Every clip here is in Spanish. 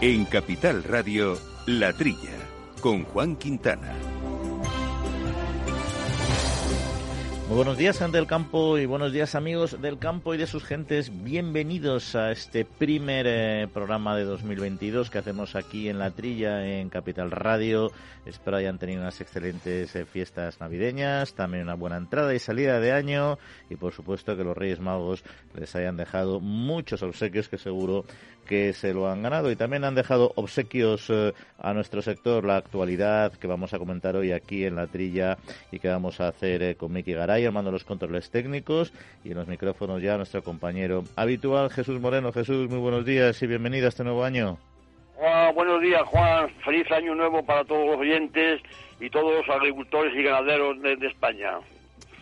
En Capital Radio, La Trilla, con Juan Quintana. Buenos días, gente del campo, y buenos días, amigos del campo y de sus gentes. Bienvenidos a este primer eh, programa de 2022 que hacemos aquí en La Trilla, en Capital Radio. Espero hayan tenido unas excelentes eh, fiestas navideñas, también una buena entrada y salida de año, y por supuesto que los Reyes Magos les hayan dejado muchos obsequios que seguro que se lo han ganado y también han dejado obsequios eh, a nuestro sector, la actualidad que vamos a comentar hoy aquí en la trilla y que vamos a hacer con Miki Garay, armando los controles técnicos y en los micrófonos ya nuestro compañero habitual Jesús Moreno. Jesús, muy buenos días y bienvenido a este nuevo año. buenos días, Juan. Feliz año nuevo para todos los oyentes y todos los agricultores y ganaderos de España.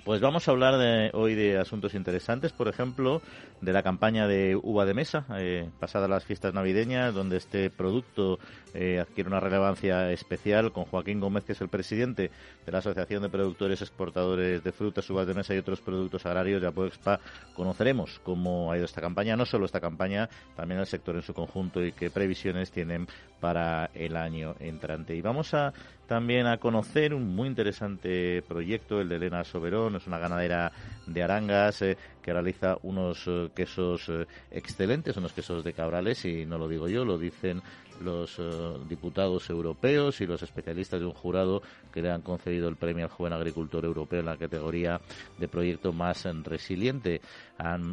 Pues vamos a hablar hoy de asuntos interesantes, por ejemplo, de la campaña de uva de mesa, eh, pasadas las fiestas navideñas, donde este producto eh, adquiere una relevancia especial con Joaquín Gómez, que es el presidente de la Asociación de Productores Exportadores de Frutas, Uvas de Mesa y otros productos agrarios de Apoexpa. Conoceremos cómo ha ido esta campaña, no solo esta campaña, también el sector en su conjunto y qué previsiones tienen para el año entrante. Y vamos a también a conocer un muy interesante proyecto, el de Elena Soberón, es una ganadera de Arangas eh, que realiza unos eh, quesos eh, excelentes, unos quesos de cabrales, y no lo digo yo, lo dicen los diputados europeos y los especialistas de un jurado que le han concedido el premio al joven agricultor europeo en la categoría de proyecto más resiliente.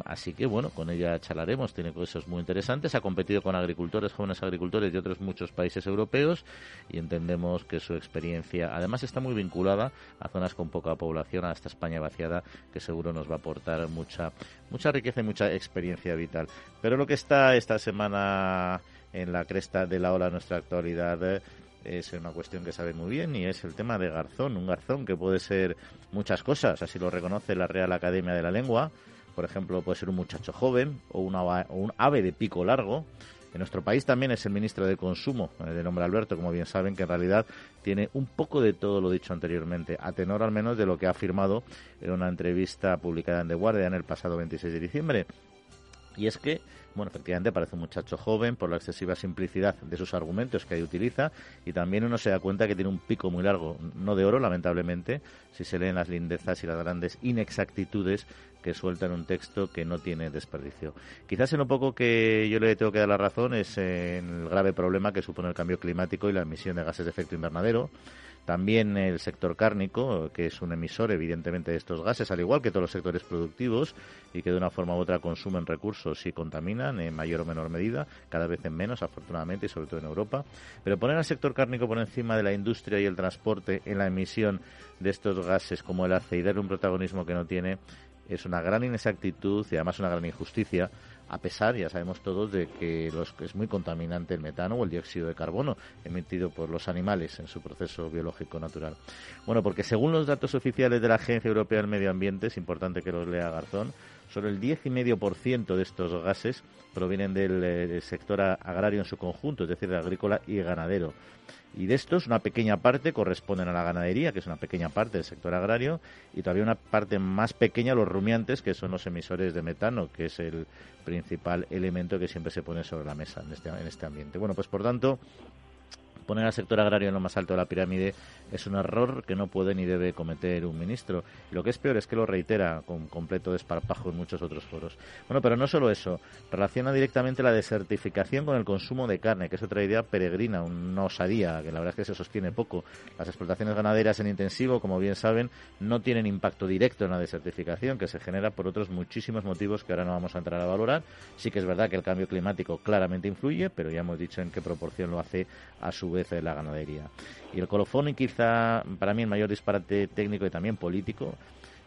así que bueno, con ella charlaremos, tiene cosas muy interesantes, ha competido con agricultores, jóvenes agricultores de otros muchos países europeos y entendemos que su experiencia además está muy vinculada a zonas con poca población, a esta España vaciada que seguro nos va a aportar mucha, mucha riqueza y mucha experiencia vital. Pero lo que está esta semana en la cresta de la ola de nuestra actualidad eh, es una cuestión que sabe muy bien y es el tema de garzón, un garzón que puede ser muchas cosas, así lo reconoce la Real Academia de la Lengua, por ejemplo, puede ser un muchacho joven o, o un ave de pico largo, en nuestro país también es el ministro de Consumo, eh, de nombre Alberto, como bien saben, que en realidad tiene un poco de todo lo dicho anteriormente, a tenor al menos de lo que ha afirmado en una entrevista publicada en The Guardian el pasado 26 de diciembre. Y es que bueno, efectivamente parece un muchacho joven por la excesiva simplicidad de sus argumentos que ahí utiliza y también uno se da cuenta que tiene un pico muy largo, no de oro lamentablemente, si se leen las lindezas y las grandes inexactitudes que suelta en un texto que no tiene desperdicio. Quizás en lo poco que yo le tengo que dar la razón es en el grave problema que supone el cambio climático y la emisión de gases de efecto invernadero también el sector cárnico, que es un emisor evidentemente de estos gases, al igual que todos los sectores productivos y que de una forma u otra consumen recursos y contaminan en mayor o menor medida, cada vez en menos afortunadamente y sobre todo en Europa. Pero poner al sector cárnico por encima de la industria y el transporte en la emisión de estos gases como el ACE y un protagonismo que no tiene es una gran inexactitud y además una gran injusticia a pesar, ya sabemos todos, de que es muy contaminante el metano o el dióxido de carbono emitido por los animales en su proceso biológico natural. Bueno, porque según los datos oficiales de la Agencia Europea del Medio Ambiente, es importante que los lea Garzón, solo el 10,5% de estos gases provienen del, eh, del sector agrario en su conjunto, es decir, agrícola y ganadero. Y de estos, una pequeña parte corresponden a la ganadería, que es una pequeña parte del sector agrario, y todavía una parte más pequeña los rumiantes, que son los emisores de metano, que es el principal elemento que siempre se pone sobre la mesa en este, en este ambiente. Bueno, pues por tanto, poner al sector agrario en lo más alto de la pirámide es un error que no puede ni debe cometer un ministro. Lo que es peor es que lo reitera con completo desparpajo en muchos otros foros. Bueno, pero no solo eso, relaciona directamente la desertificación con el consumo de carne, que es otra idea peregrina, una osadía, que la verdad es que se sostiene poco. Las explotaciones ganaderas en intensivo, como bien saben, no tienen impacto directo en la desertificación, que se genera por otros muchísimos motivos que ahora no vamos a entrar a valorar. Sí que es verdad que el cambio climático claramente influye, pero ya hemos dicho en qué proporción lo hace a su vez la ganadería. Y el colofón, y quizá para mí el mayor disparate técnico y también político,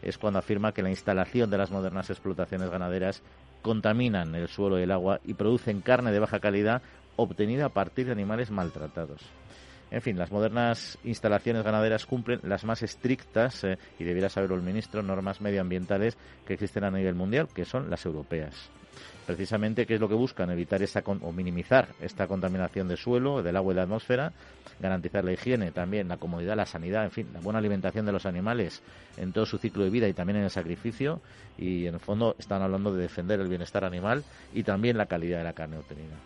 es cuando afirma que la instalación de las modernas explotaciones ganaderas contaminan el suelo y el agua y producen carne de baja calidad obtenida a partir de animales maltratados. En fin, las modernas instalaciones ganaderas cumplen las más estrictas, eh, y debiera saberlo el ministro, normas medioambientales que existen a nivel mundial, que son las europeas precisamente qué es lo que buscan, evitar esa o minimizar esta contaminación del suelo, del agua y de la atmósfera, garantizar la higiene, también la comodidad, la sanidad, en fin, la buena alimentación de los animales en todo su ciclo de vida y también en el sacrificio y en el fondo están hablando de defender el bienestar animal y también la calidad de la carne obtenida.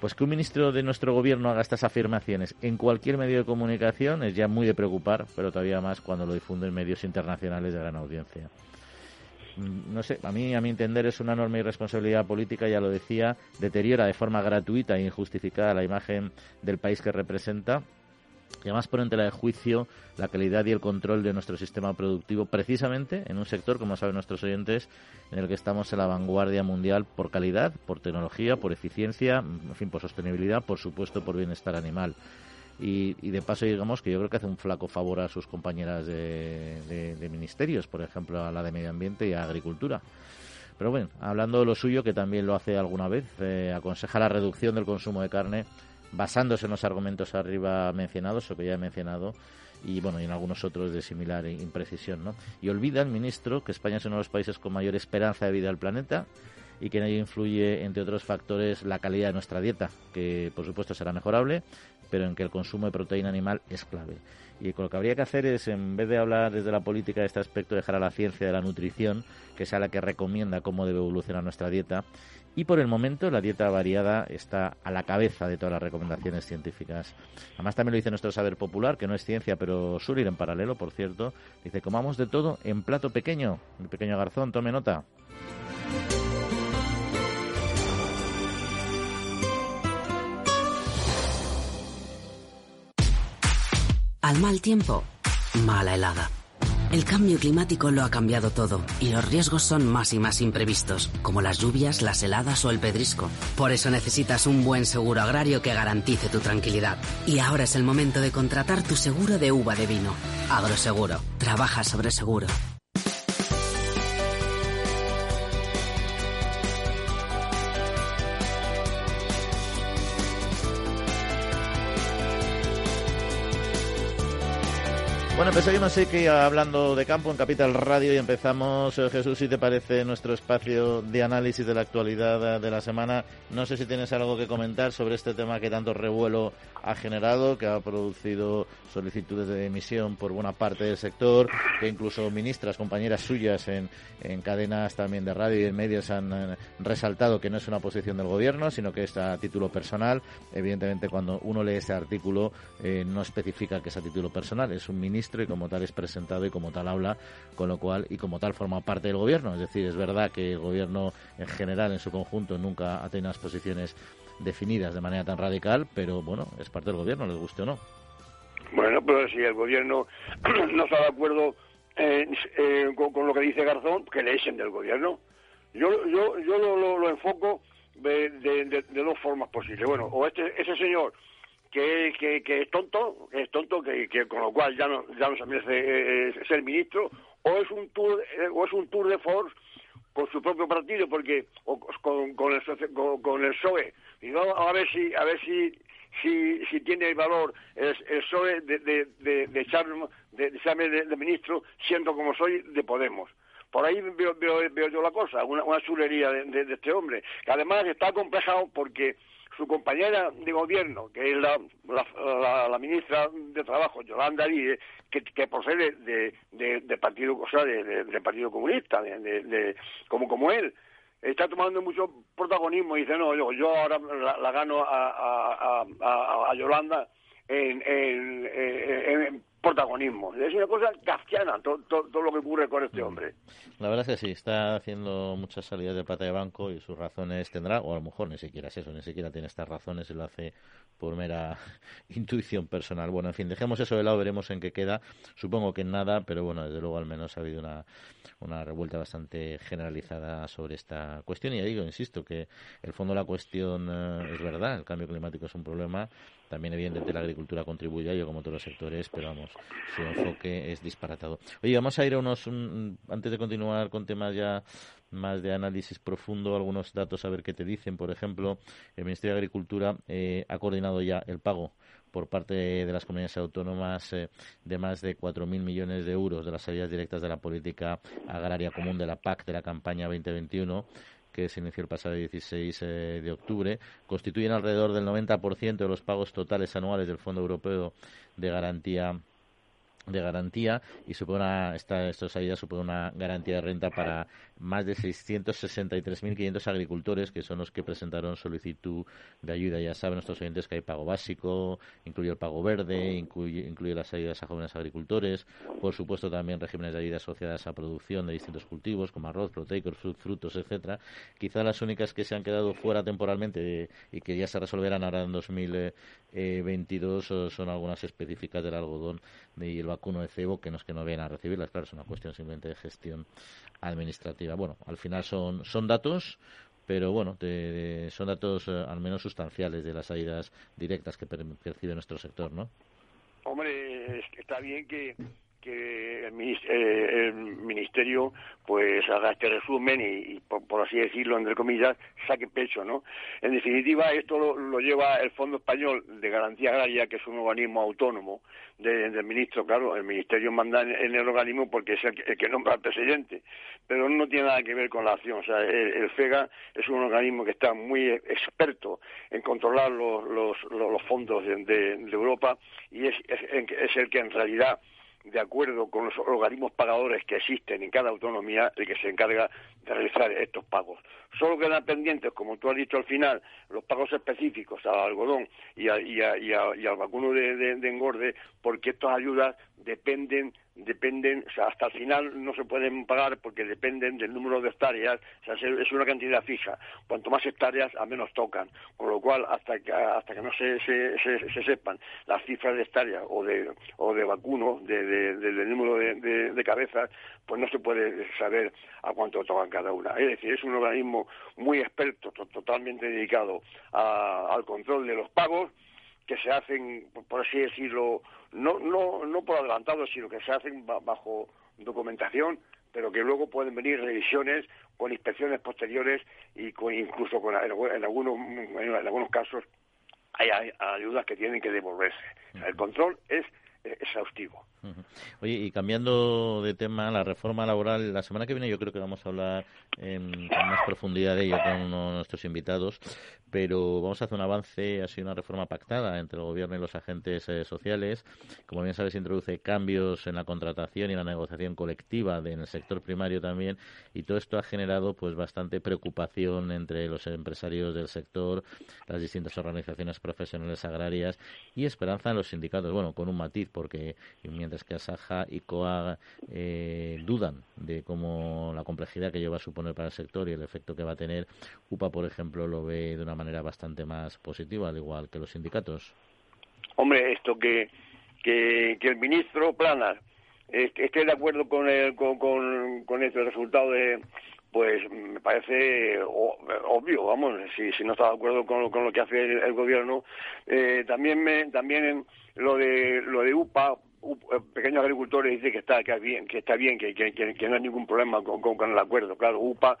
Pues que un ministro de nuestro gobierno haga estas afirmaciones en cualquier medio de comunicación es ya muy de preocupar, pero todavía más cuando lo difunden medios internacionales de gran audiencia. Mm, no sé, a mí, a mi entender, es una enorme irresponsabilidad política, ya lo decía, deteriora de forma gratuita e injustificada la imagen del país que representa y además pone en tela de juicio la calidad y el control de nuestro sistema productivo, precisamente en un sector, como saben nuestros oyentes, en el que estamos en la vanguardia mundial por calidad, por tecnología, por eficiencia, en fin, por sostenibilidad, por supuesto, por bienestar animal. Y, de paso, digamos que yo creo que hace un flaco favor a sus compañeras de, ministerios, por ejemplo, a la de Medio Ambiente y a Agricultura. Pero bueno, hablando de lo suyo, que también lo hace alguna vez, eh, aconseja la reducción del consumo de carne basándose en los argumentos arriba mencionados o que ya he mencionado y bueno y en algunos otros de similar imprecisión ¿no? y olvida el ministro que España es uno de los países con mayor esperanza de vida del planeta y que en ello influye entre otros factores la calidad de nuestra dieta que por supuesto será mejorable pero en que el consumo de proteína animal es clave y lo que habría que hacer es en vez de hablar desde la política de este aspecto dejar a la ciencia de la nutrición que sea la que recomienda cómo debe evolucionar nuestra dieta y por el momento la dieta variada está a la cabeza de todas las recomendaciones científicas. Además también lo dice nuestro saber popular, que no es ciencia, pero suele ir en paralelo, por cierto. Dice, comamos de todo en plato pequeño. Mi pequeño garzón, tome nota. Al mal tiempo, mala helada. El cambio climático lo ha cambiado todo y los riesgos son más y más imprevistos, como las lluvias, las heladas o el pedrisco. Por eso necesitas un buen seguro agrario que garantice tu tranquilidad. Y ahora es el momento de contratar tu seguro de uva de vino. Agroseguro. Trabaja sobre seguro. Bueno, pues seguimos que hablando de campo en Capital Radio y empezamos, eh, Jesús, si te parece, nuestro espacio de análisis de la actualidad de la semana. No sé si tienes algo que comentar sobre este tema que tanto revuelo ha generado, que ha producido solicitudes de emisión por buena parte del sector, que incluso ministras, compañeras suyas en, en cadenas también de radio y en medios han eh, resaltado que no es una posición del gobierno, sino que es a título personal. Evidentemente, cuando uno lee ese artículo, eh, no especifica que es a título personal, es un ministro y como tal es presentado y como tal habla, con lo cual y como tal forma parte del gobierno. Es decir, es verdad que el gobierno en general, en su conjunto, nunca ha tenido unas posiciones definidas de manera tan radical, pero bueno, es parte del gobierno, les guste o no. Bueno, pero si el gobierno no está de acuerdo eh, con, lo que dice Garzón, que le echen del gobierno. Yo, yo, yo lo, enfoco de, de, dos formas posibles. Bueno, o este, ese señor que, que, que es tonto, que es tonto, que, que, con lo cual ya no, ya no se merece eh, eh, ser ministro, o es un tour, eh, o es un tour de force con su propio partido, porque o con, con, el, con, con el PSOE, y vamos a ver si, a ver si, si, si tiene el valor el, el PSOE de, de, de, de echarme, de, de, ministro, siendo como soy de Podemos. Por ahí veo, veo, veo yo la cosa, una, una chulería de, de, este hombre, que además está acomplejado porque su compañera de gobierno, que es la, la, ministra de Trabajo, Yolanda Díez, que, que procede de, de, partido, o sea, de, partido comunista, de, como como él, está tomando mucho protagonismo y dice no, yo, yo ahora la, gano a, a, a, Yolanda en, en, en, protagonismo. Es una cosa kafkiana todo, todo, lo que ocurre con este hombre. La verdad es que sí, está haciendo muchas salidas de pata de banco y sus razones tendrá, o a lo mejor ni siquiera es eso, ni siquiera tiene estas razones y lo hace por mera intuición personal. Bueno, en fin, dejemos eso de lado, veremos en qué queda. Supongo que en nada, pero bueno, desde luego al menos ha habido una, una revuelta bastante generalizada sobre esta cuestión. Y ya digo, insisto, que el fondo de la cuestión eh, es verdad, el cambio climático es un problema también, evidentemente, la agricultura contribuye a ello, como todos los sectores, pero vamos, su enfoque es disparatado. Oye, vamos a ir a unos, antes de continuar con temas ya más de análisis profundo, algunos datos a ver qué te dicen. Por ejemplo, el Ministerio de Agricultura eh, ha coordinado ya el pago por parte de las comunidades autónomas eh, de más de 4.000 millones de euros de las salidas directas de la política agraria común de la PAC de la campaña 2021 que se inició el pasado 16 eh, de octubre, constituyen alrededor del 90% de los pagos totales anuales del Fondo Europeo de Garantía de garantía y supone una, esta, estas ayudas supone una garantía de renta para más de 663.500 agricultores que son los que presentaron solicitud de ayuda. Ya saben nuestros oyentes que hay pago básico, incluye el pago verde, incluye, incluye las ayudas a jóvenes agricultores, por supuesto también regímenes de ayudas asociadas a producción de distintos cultivos como arroz, proteicos, frutos, etcétera. Quizá las únicas que se han quedado fuera temporalmente y que ya se resolverán ahora en 2022 son algunas específicas del algodón y el vacuno de cebo que no es que no vayan a recibirlas, claro, es una cuestión simplemente de gestión administrativa. Bueno, al final son, son datos, pero bueno, son datos eh, al menos sustanciales de las ayudas directas que percibe nuestro sector, ¿no? Hombre, está bien que que eh, el, ministerio pues haga este resumen y, por, así decirlo entre comillas saque pecho no en definitiva esto lo, lleva el Fondo Español de Garantía Agraria que es un organismo autónomo del ministro. Claro el ministerio manda en, el organismo porque es el que, nombra al presidente pero no tiene nada que ver con la acción. O sea el, FEGA es un organismo que está muy experto en controlar los, los, fondos de, Europa y es, es el que en realidad de acuerdo con los organismos pagadores que existen en cada autonomía, el que se encarga de realizar estos pagos. Solo quedan pendientes, como tú has dicho al final, los pagos específicos al algodón y, al vacuno de, engorde, porque estas ayudas dependen dependen, o sea, hasta el final no se pueden pagar porque dependen del número de hectáreas, o sea, es una cantidad fija. Cuanto más hectáreas, a menos tocan. Con lo cual, hasta que, hasta que no se, se, sepan las cifras de hectáreas o de, o de vacuno, de, del número de, cabezas, pues no se puede saber a cuánto tocan cada una. Es decir, es un organismo muy experto, totalmente dedicado al control de los pagos, que se hacen, por así decirlo, no, no, no por adelantado, sino que se hacen bajo documentación, pero que luego pueden venir revisiones con inspecciones posteriores y con, incluso con, en, algunos, en algunos casos hay, ayudas que tienen que devolverse. el control es exhaustivo. Oye, y cambiando de tema, la reforma laboral, la semana que viene yo creo que vamos a hablar en, con más profundidad de ello con uno de nuestros invitados, pero vamos a hacer un avance, ha sido una reforma pactada entre el gobierno y los agentes eh, sociales. Como bien sabes, introduce cambios en la contratación y la negociación colectiva en el sector primario también, y todo esto ha generado pues bastante preocupación entre los empresarios del sector, las distintas organizaciones profesionales agrarias y esperanza en los sindicatos, bueno, con un matiz, porque mientras que Asaja y COAG eh, dudan de cómo la complejidad que lleva a suponer para el sector y el efecto que va a tener, UPA, por ejemplo, lo ve de una manera bastante más positiva, al igual que los sindicatos. Hombre, esto que, que, el ministro Planas esté de acuerdo con, el, con, con, este resultado de, pues me parece obvio, vamos, si, si no está de acuerdo con, con lo que hace el, gobierno. Eh, también me, también lo de lo de UPA, eh, pequeños agricultores dice que está que bien, que está bien, que, no hay ningún problema con, el acuerdo. Claro, UPA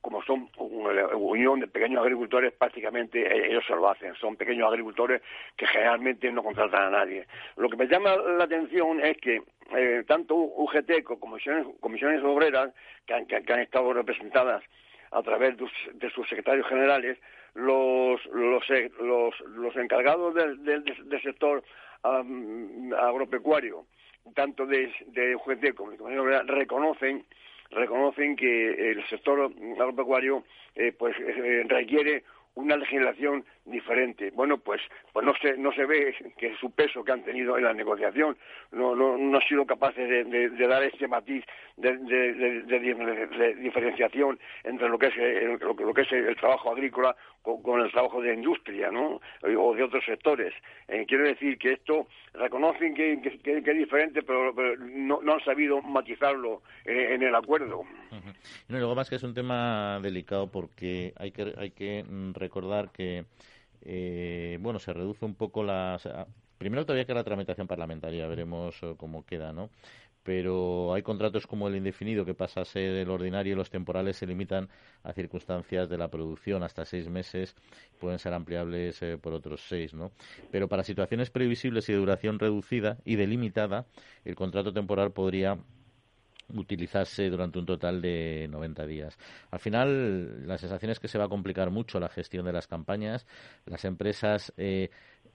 como son una unión de pequeños agricultores, prácticamente eh, ellos se lo hacen. Son pequeños agricultores que generalmente no contratan a nadie. Lo que me llama la atención es que eh, tanto UGT como comisiones, comisiones obreras, que han, que, han, estado representadas a través de, sus secretarios generales, los, los, eh, los, los encargados del, del, sector agropecuario, tanto de, de UGT como de obreras, reconocen reconocen que el sector agropecuario eh, pues eh, requiere una legislación diferente. Bueno, pues, pues no se, no se ve que su peso que han tenido en la negociación no, no, no han sido capaces de, dar ese matiz de, diferenciación entre lo que es el, lo, que es el trabajo agrícola con, el trabajo de industria, ¿no? O de otros sectores. Eh, quiero decir que esto reconocen que, es diferente, pero, no, no, han sabido matizarlo en, el acuerdo. y luego más que es un tema delicado porque hay que, hay que recordar que eh, bueno, se reduce un poco la... primero todavía que la tramitación parlamentaria, veremos eh, cómo queda, ¿no? Pero hay contratos como el indefinido que pasa a ser el ordinario y los temporales se limitan a circunstancias de la producción hasta seis meses, pueden ser ampliables eh, por otros seis, ¿no? Pero para situaciones previsibles y de duración reducida y delimitada, el contrato temporal podría utilizarse durante un total de 90 días. Al final, la sensación es que se va a complicar mucho la gestión de las campañas. Las empresas eh,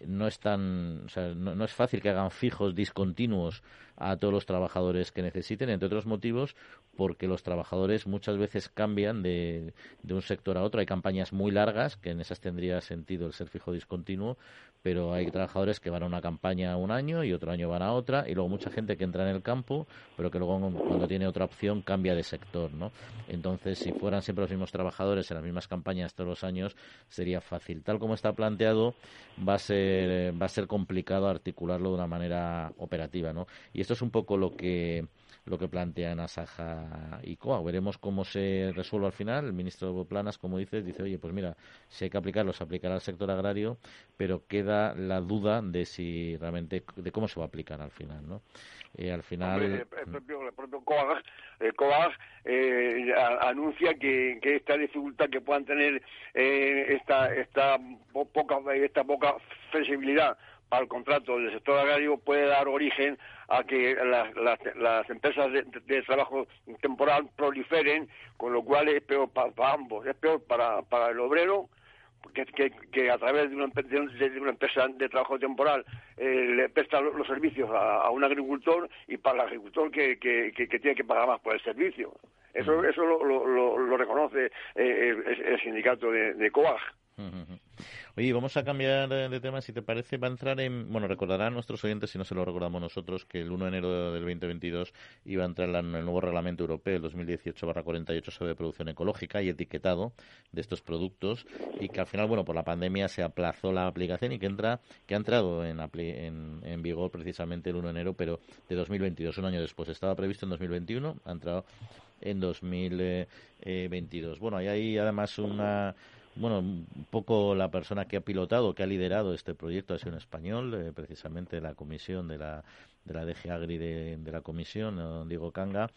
no es tan, o sea, no, es fácil que hagan fijos discontinuos a todos los trabajadores que necesiten, entre otros motivos, porque los trabajadores muchas veces cambian de, de un sector a otro. Hay campañas muy largas, que en esas tendría sentido el ser fijo discontinuo, pero hay trabajadores que van a una campaña un año y otro año van a otra, y luego mucha gente que entra en el campo, pero que luego cuando tiene otra opción cambia de sector, ¿no? Entonces, si fueran siempre los mismos trabajadores en las mismas campañas todos los años, sería fácil. Tal como está planteado, va a ser, va a ser complicado articularlo de una manera operativa, ¿no? Y esto es un poco lo que lo que plantean Asaja y COA. Veremos cómo se resuelve al final. El ministro Planas, como dices, dice, oye, pues mira, si hay que aplicarlo, se aplicará al sector agrario, pero queda la duda de si realmente, de cómo se va a aplicar al final, ¿no? Eh, al final... el, propio, el eh, anuncia que, que, esta dificultad que puedan tener eh, esta, esta, poca, esta poca flexibilidad para el contrato del sector agrario puede dar origen a que las, las, empresas de, trabajo temporal proliferen, con lo cual es peor para, ambos. Es peor para, para el obrero, que, que, a través de una, de una, empresa de trabajo temporal eh, le presta los servicios a, un agricultor y para el agricultor que, que, tiene que pagar más por el servicio. Eso, eso lo, lo, lo reconoce eh, el, sindicato de, de COAG. Oye, vamos a cambiar de tema, si te parece. Va a entrar en. Bueno, recordarán nuestros oyentes, si no se lo recordamos nosotros, que el 1 de enero del 2022 iba a entrar en el nuevo reglamento europeo, el 2018-48, sobre producción ecológica y etiquetado de estos productos, y que al final, bueno, por la pandemia se aplazó la aplicación y que entra que ha entrado en, en, vigor precisamente el 1 de enero, pero de 2022, un año después. Estaba previsto en 2021, ha entrado en 2022. Bueno, y hay además una bueno, un poco la persona que ha pilotado, que ha liderado este proyecto ha sido un español, eh, precisamente la comisión de la, de la DG Agri de, la comisión, Diego Canga.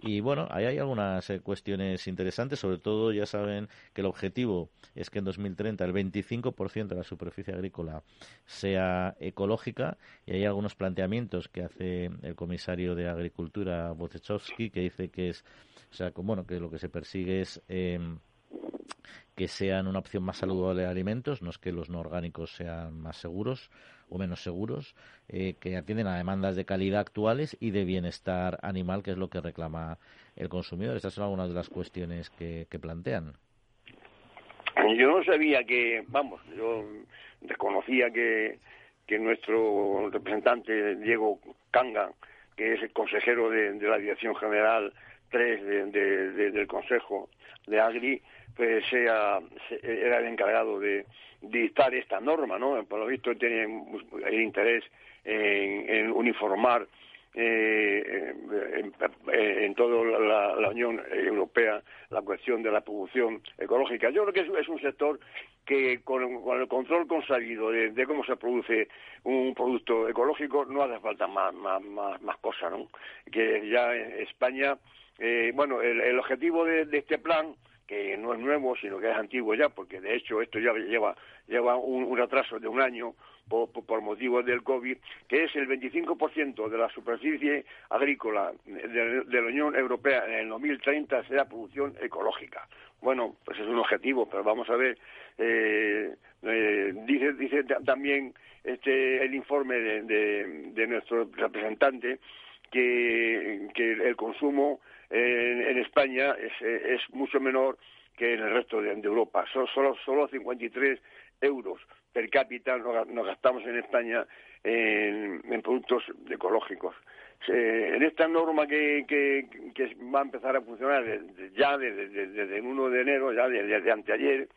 Y bueno, ahí hay algunas eh, cuestiones interesantes, sobre todo ya saben que el objetivo es que en 2030 el 25% de la superficie agrícola sea ecológica y hay algunos planteamientos que hace el comisario de Agricultura, Wojciechowski, que dice que es, o sea, bueno, que lo que se persigue es... Eh, que sean una opción más saludable de alimentos, no es que los no orgánicos sean más seguros o menos seguros, eh, que atienden a demandas de calidad actuales y de bienestar animal, que es lo que reclama el consumidor. Estas son algunas de las cuestiones que, plantean. Yo no sabía que, vamos, yo desconocía que, que nuestro representante Diego Canga, que es el consejero de, la Dirección General 3 del Consejo de Agri, pues sea, era el encargado de dictar esta norma, ¿no? Por lo visto tiene el interés en, uniformar eh, en, toda la, Unión Europea la cuestión de la producción ecológica. Yo creo que es, un sector que con, el control consabido de, cómo se produce un producto ecológico no hace falta más, más, más, cosas, ¿no? Que ya en España, eh, bueno, el, objetivo de este plan que no es nuevo, sino que es antiguo ya, porque de hecho esto ya lleva, lleva un, atraso de un año por, por, motivos del COVID, que es el 25% de la superficie agrícola de, la Unión Europea en el 2030 será producción ecológica. Bueno, pues es un objetivo, pero vamos a ver, eh, eh, dice, dice también este, el informe de, de, nuestro representante que, el consumo en, España es, es, mucho menor que en el resto de, Europa. Solo, solo, solo 53 euros per cápita nos, gastamos en España en, productos ecológicos. en esta norma que, que, que, va a empezar a funcionar ya desde, el 1 de enero, ya desde, anteayer,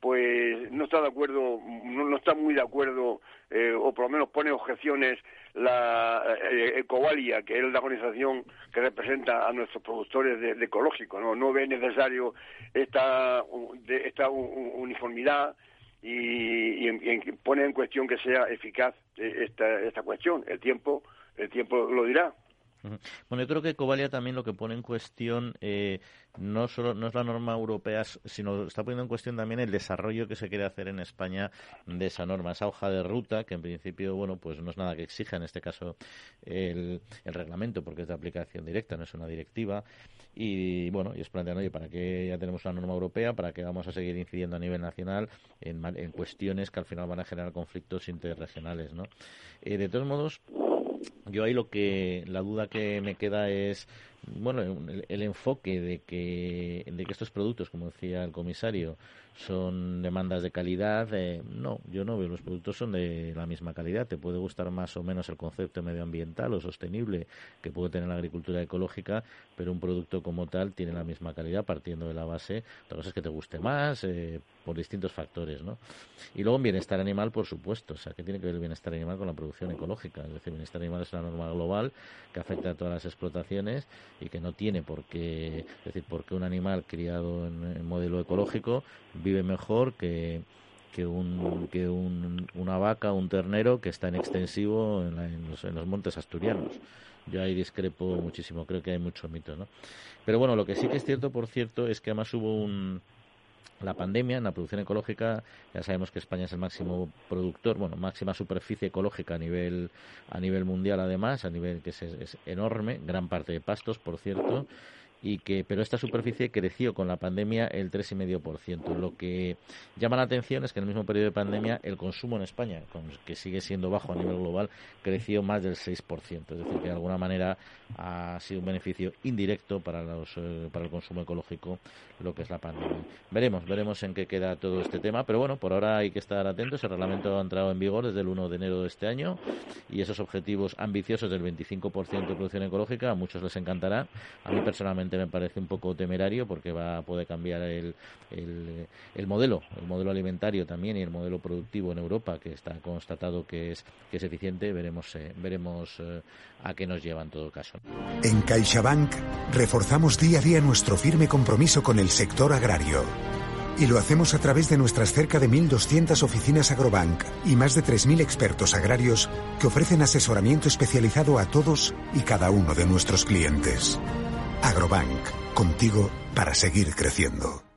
pues no está de acuerdo, no, está muy de acuerdo, eh, o por lo menos pone objeciones la eh, Ecovalia, que es la organización que representa a nuestros productores de, ecológico, ¿no? no ve necesario esta, esta uniformidad y, pone en cuestión que sea eficaz esta, esta cuestión. El tiempo, el tiempo lo dirá. Bueno, yo creo que Covalia también lo que pone en cuestión eh, no solo no es la norma europea, sino está poniendo en cuestión también el desarrollo que se quiere hacer en España de esa norma, esa hoja de ruta que en principio, bueno, pues no es nada que exija en este caso el, reglamento porque es de aplicación directa, no es una directiva y bueno, y es planteando, oye, ¿para qué ya tenemos una norma europea? ¿Para qué vamos a seguir incidiendo a nivel nacional en, en cuestiones que al final van a generar conflictos interregionales, ¿no? Eh, de todos modos, yo ahí lo que la duda que me queda es bueno el, enfoque de que de que estos productos como decía el comisario son demandas de calidad eh, no yo no veo los productos son de la misma calidad te puede gustar más o menos el concepto medioambiental o sostenible que puede tener la agricultura ecológica pero un producto como tal tiene la misma calidad partiendo de la base otra cosa es que te guste más eh, por distintos factores no y luego bienestar animal por supuesto o sea que tiene que ver el bienestar animal con la producción ecológica es decir bienestar animal es una norma global que afecta a todas las explotaciones y que no tiene por qué, es decir, porque un animal criado en, modelo ecológico vive mejor que, que, un, que un, una vaca un ternero que está en extensivo en, los, en los montes asturianos. Yo ahí discrepo muchísimo, creo que hay mucho mito, ¿no? Pero bueno, lo que sí que es cierto, por cierto, es que además hubo un, la pandemia en la producción ecológica ya sabemos que España es el máximo productor bueno máxima superficie ecológica a nivel a nivel mundial además a nivel que es, es enorme gran parte de pastos por cierto y que pero esta superficie creció con la pandemia el 3,5%. Lo que llama la atención es que en el mismo periodo de pandemia el consumo en España, que sigue siendo bajo a nivel global, creció más del 6%. Es decir, que de alguna manera ha sido un beneficio indirecto para los eh, para el consumo ecológico lo que es la pandemia. Veremos, veremos en qué queda todo este tema, pero bueno, por ahora hay que estar atentos. El reglamento ha entrado en vigor desde el 1 de enero de este año y esos objetivos ambiciosos del 25% de producción ecológica a muchos les encantará. A mí personalmente me parece un poco temerario porque va a poder cambiar el, el, modelo, el modelo alimentario también y el modelo productivo en Europa, que está constatado que es, que es eficiente. Veremos, eh, veremos eh, a qué nos lleva en todo caso. En CaixaBank reforzamos día a día nuestro firme compromiso con el sector agrario. Y lo hacemos a través de nuestras cerca de 1.200 oficinas Agrobank y más de 3.000 expertos agrarios que ofrecen asesoramiento especializado a todos y cada uno de nuestros clientes. Agrobank, contigo para seguir creciendo.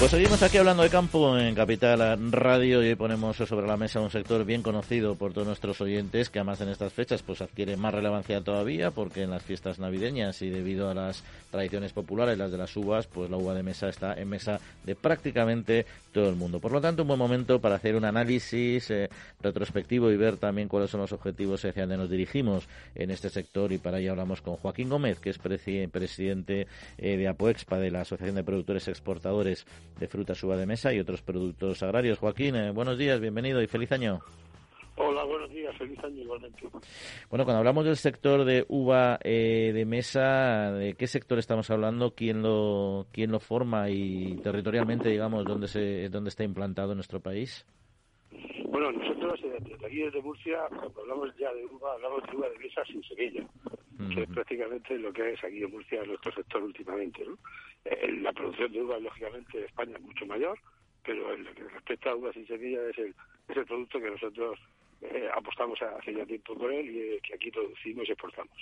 Pues seguimos aquí hablando de campo en Capital Radio y hoy ponemos sobre la mesa un sector bien conocido por todos nuestros oyentes que además en estas fechas pues adquiere más relevancia todavía porque en las fiestas navideñas y debido a las tradiciones populares, las de las uvas, pues la uva de mesa está en mesa de prácticamente todo el mundo. Por lo tanto, un buen momento para hacer un análisis eh, retrospectivo y ver también cuáles son los objetivos hacia donde nos dirigimos en este sector y para ello hablamos con Joaquín Gómez, que es presidente eh, de APOEXPA, de la Asociación de Productores Exportadores de frutas, uva de mesa y otros productos agrarios. Joaquín, eh, buenos días, bienvenido y feliz año. Hola, buenos días, feliz año igualmente. Bueno, cuando hablamos del sector de uva eh, de mesa, ¿de qué sector estamos hablando? ¿Quién lo, quién lo forma y territorialmente, digamos, dónde, se, dónde está implantado en nuestro país? Bueno, nosotros eh, desde aquí desde Murcia, cuando hablamos ya de uva, hablamos de uva de mesa sin semilla, que es prácticamente lo que es aquí en Murcia nuestro sector últimamente. ¿no? La producción de uva, lógicamente, en España es mucho mayor, pero en lo que respecta a uva sin semilla es el, es el producto que nosotros eh, apostamos hace ya tiempo por él y que aquí producimos y exportamos.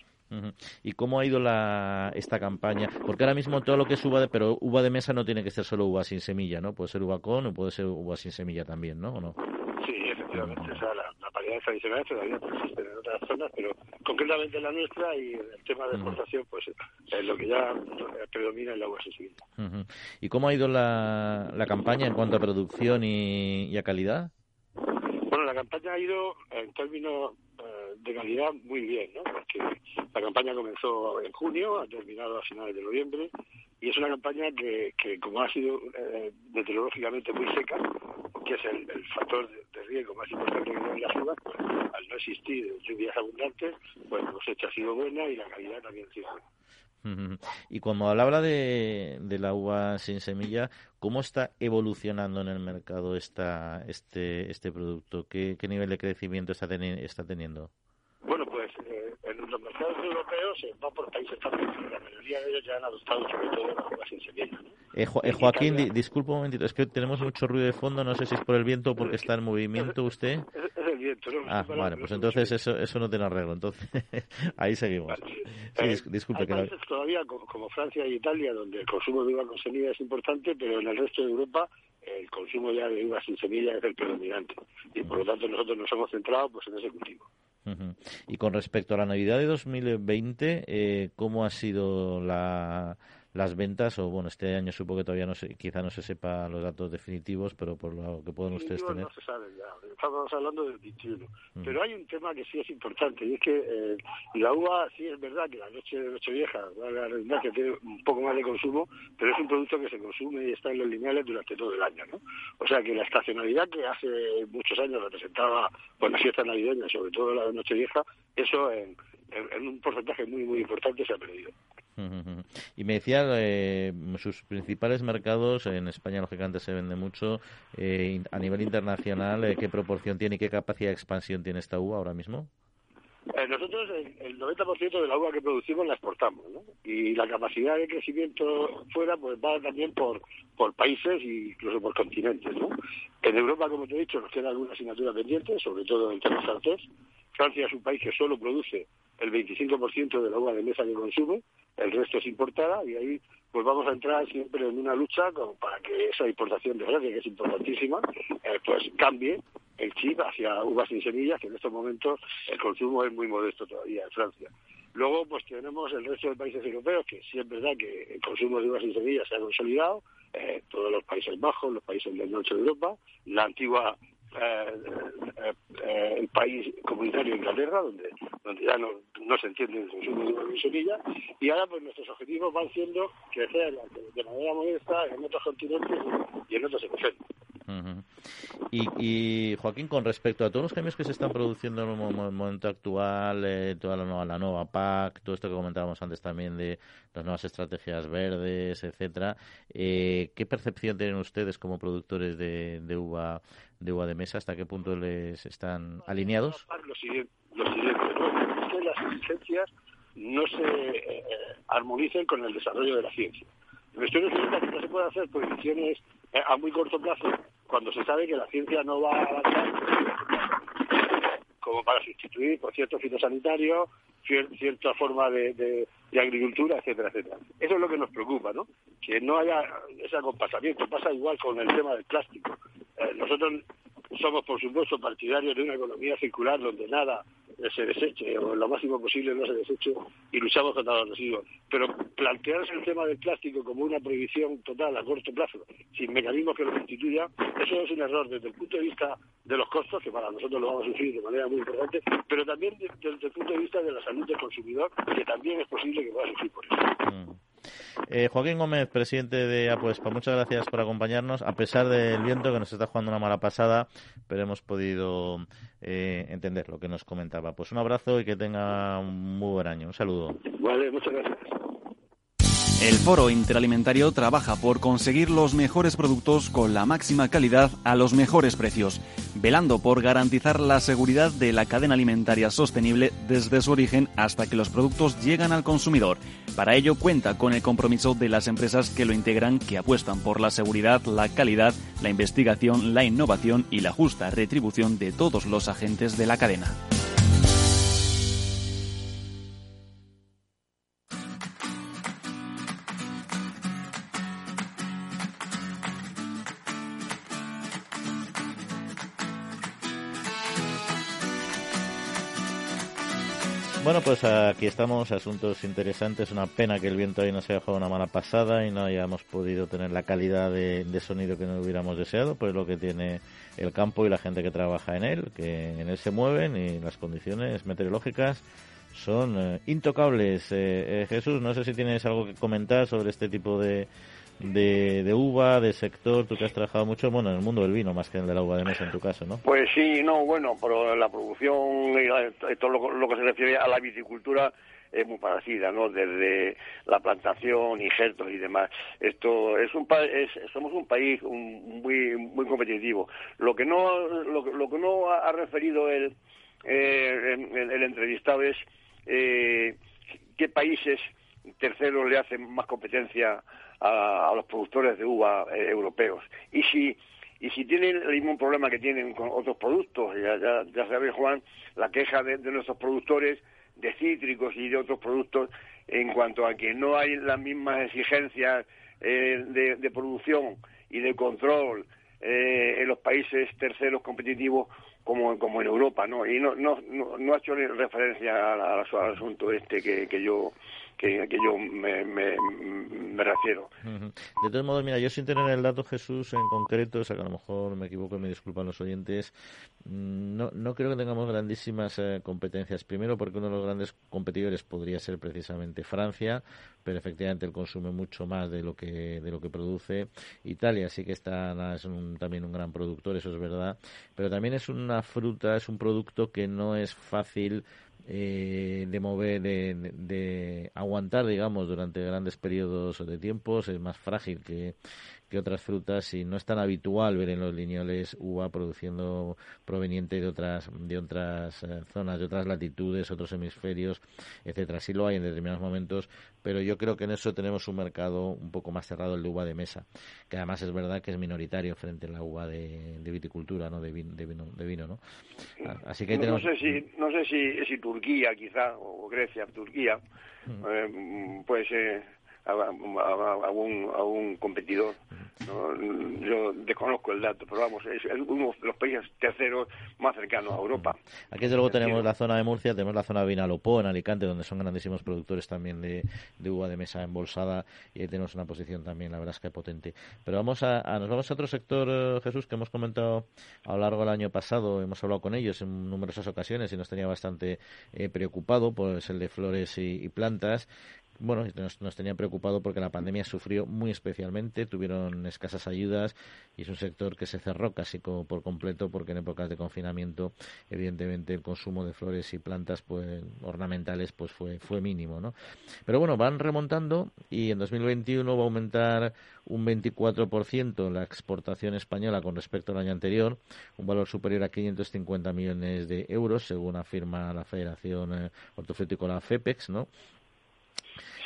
¿Y cómo ha ido la, esta campaña? Porque ahora mismo todo lo que es uva de, pero uva de mesa no tiene que ser solo uva sin semilla, ¿no? Puede ser uva con o puede ser uva sin semilla también, ¿no? ¿O no? Efectivamente. O sea, la, la variedad tradicional todavía persiste en otras zonas, pero concretamente en la nuestra y el tema de exportación, pues es lo que ya predomina en la sin semilla. ¿Y cómo ha ido la, la campaña en cuanto a producción y a calidad? La campaña ha ido en términos eh, de calidad muy bien, ¿no? Porque la campaña comenzó en junio, ha terminado a finales de noviembre y es una campaña que, que como ha sido eh, meteorológicamente muy seca, que es el, factor de, riesgo más importante que tiene la ciudad, pues, al no existir lluvias abundantes, pues la cosecha ha sido buena y la calidad también ha sido buena. Y cuando hablaba de, de la uva sin semilla, ¿cómo está evolucionando en el mercado esta, este, este producto? ¿Qué, qué nivel de crecimiento está, está teniendo? Bueno, pues eh, en los mercados europeos se va por países también, la mayoría de ellos ya han adoptado sobre todo la uva sin semilla. Eh, eh, Joaquín, disculpa un momentito, es que tenemos mucho ruido de fondo, no sé si es por el viento o porque está en movimiento usted. Es, viento, ¿no? Ah, vale, pues entonces eso, eso no tiene arreglo, entonces ahí seguimos. Sí, disculpe. Hay países todavía como, Francia y Italia donde el consumo de uva con semilla es importante, pero en el resto de Europa el consumo ya de uva sin semilla es el predominante. Y por lo tanto nosotros nos hemos centrado pues en ese cultivo. Y con respecto a la Navidad de 2020, eh, ¿cómo ha sido la, las ventas, o bueno, este año supongo que todavía no se, quizá no se sepa los datos definitivos, pero por lo que pueden ustedes tener. No se sabe ya, estamos hablando del 21. Mm. Pero hay un tema que sí es importante, y es que eh, la uva, sí es verdad que la noche de Nochevieja, la que tiene un poco más de consumo, pero es un producto que se consume y está en los lineales durante todo el año, ¿no? O sea que la estacionalidad que hace muchos años representaba, las fiestas navideñas, sobre todo la de Nochevieja, eso en, en un porcentaje muy, muy importante se ha perdido. Y me decía, eh, sus principales mercados, en España lógicamente se vende mucho, eh, a nivel internacional, eh, ¿qué proporción tiene y qué capacidad de expansión tiene esta uva ahora mismo? nosotros el, 90% de la uva que producimos la exportamos, ¿no? Y la capacidad de crecimiento fuera pues va también por, por países e incluso por continentes, ¿no? En Europa, como te he dicho, nos queda alguna asignatura pendiente, sobre todo en temas artes. Francia es un país que solo produce el 25% de la uva de mesa que consume, el resto es importada y ahí pues vamos a entrar siempre en una lucha como para que esa importación de Francia, que es importantísima, eh, pues cambie el chip hacia uvas sin semillas, que en estos momentos el consumo es muy modesto todavía en Francia. Luego, pues tenemos el resto de países europeos, que sí es verdad que el consumo de uvas sin semillas se ha consolidado, eh, todos los Países Bajos, los países del norte de Europa, la antigua eh, eh, eh, el país comunitario de Inglaterra, donde, ya no, no se entiende el consumo de y ahora pues nuestros objetivos van siendo crecer de manera modesta en otros continentes y en otros hemisferios. Y, Joaquín, con respecto a todos los cambios que se están produciendo en el momento actual, toda la nueva, la nueva PAC, todo esto que comentábamos antes también de las nuevas estrategias verdes, etcétera, ¿qué percepción tienen ustedes como productores de, de uva de uva de mesa, ¿hasta qué punto les están alineados? Lo siguiente, lo siguiente ¿no? que las exigencias no se eh, armonicen con el desarrollo de la ciencia. Esto no significa que no se puede hacer proyecciones eh, a muy corto plazo cuando se sabe que la ciencia no va a avanzar como para sustituir por ciertos fitosanitarios, cierta forma de, de, agricultura, etcétera, etcétera. Eso es lo que nos preocupa, ¿no? Que no haya ese acompasamiento. Pasa igual con el tema del plástico. Eh, nosotros somos, por supuesto, partidarios de una economía circular donde nada se deseche o lo máximo posible no se deseche y luchamos contra los residuos. Pero plantearse el tema del plástico como una prohibición total a corto plazo, sin mecanismos que lo constituya, eso es un error desde el punto de vista de los costos, que para nosotros lo vamos a sufrir de manera muy importante, pero también desde el punto de vista de la salud del consumidor, que también es posible que pueda sufrir por eso. Mm. Eh, Joaquín Gómez, presidente de Apuespa, muchas gracias por acompañarnos. A pesar del viento que nos está jugando una mala pasada, pero hemos podido eh, entender lo que nos comentaba. Pues un abrazo y que tenga un muy buen año. Un saludo. Vale, muchas gracias. El Foro Interalimentario trabaja por conseguir los mejores productos con la máxima calidad a los mejores precios, velando por garantizar la seguridad de la cadena alimentaria sostenible desde su origen hasta que los productos llegan al consumidor. Para ello cuenta con el compromiso de las empresas que lo integran que apuestan por la seguridad, la calidad, la investigación, la innovación y la justa retribución de todos los agentes de la cadena. Pues aquí estamos, asuntos interesantes. Una pena que el viento ahí nos haya jugado una mala pasada y no hayamos podido tener la calidad de, sonido que nos hubiéramos deseado, pues lo que tiene el campo y la gente que trabaja en él, que en él se mueven y las condiciones meteorológicas son eh, intocables. Eh, eh, Jesús, no sé si tienes algo que comentar sobre este tipo de, de, de, uva, de sector, tú que has trabajado mucho, bueno, en el mundo del vino más que en el de la uva de mesa en tu caso, ¿no? Pues sí, no, bueno, pero la producción todo lo, que se refiere a la viticultura es muy parecida, ¿no? Desde la plantación, injertos y demás. Esto es un es, somos un país muy muy competitivo. Lo que no lo, que no ha referido el eh, el, entrevistado es eh, qué países terceros le hacen más competencia a, los productores de uva eh, europeos. Y si y si tienen el mismo problema que tienen con otros productos, ya, ya, ya sabe Juan, la queja de, nuestros productores de cítricos y de otros productos en cuanto a que no hay las mismas exigencias eh, de, producción y de control eh, en los países terceros competitivos como, como en Europa, ¿no? Y no, no, no, ha hecho referencia al, asunto este que, que yo que, yo me, me, refiero. De todos modos, mira, yo sin tener el dato Jesús en concreto, o sea que a lo mejor me equivoco y me disculpan los oyentes, mm, no, no creo que tengamos grandísimas eh, competencias. Primero porque uno de los grandes competidores podría ser precisamente Francia, pero efectivamente él consume mucho más de lo que de lo que produce. Italia sí que está es también un gran productor, eso es verdad, pero también es una fruta, es un producto que no es fácil eh, de mover, de, de, aguantar, digamos, durante grandes periodos de tiempo, es más frágil que, que otras frutas y no es tan habitual ver en los liñoles uva produciendo proveniente de otras de otras eh, zonas, de otras latitudes, otros hemisferios, etcétera. Sí lo hay en determinados momentos, pero yo creo que en eso tenemos un mercado un poco más cerrado el de uva de mesa, que además es verdad que es minoritario frente a la uva de, viticultura, no de vino, de vino, ¿no? Así que no, sé si no sé si, si Turquía quizá o Grecia, Turquía, mm. eh, pues a, un, a un competidor. Yo desconozco el dato, pero vamos, es uno de los países terceros más cercanos a Europa. Aquí desde luego tenemos la zona de Murcia, tenemos la zona de Vinalopó, en Alicante, donde son grandísimos productores también de, uva de mesa embolsada y ahí tenemos una posición también, la verdad es que potente. Pero vamos a, nos vamos a otro sector, eh, Jesús, que hemos comentado a lo largo del año pasado, hemos hablado con ellos en numerosas ocasiones y nos tenía bastante eh, preocupado, pues el de flores y plantas bueno, nos, tenía preocupado porque la pandemia sufrió muy especialmente, tuvieron escasas ayudas y es un sector que se cerró casi por completo porque en épocas de confinamiento, evidentemente, el consumo de flores y plantas pues, ornamentales pues fue, fue mínimo, ¿no? Pero bueno, van remontando y en 2021 va a aumentar un 24% la exportación española con respecto al año anterior, un valor superior a 550 millones de euros, según afirma la Federación eh, Hortofrutícola FEPEX, ¿no?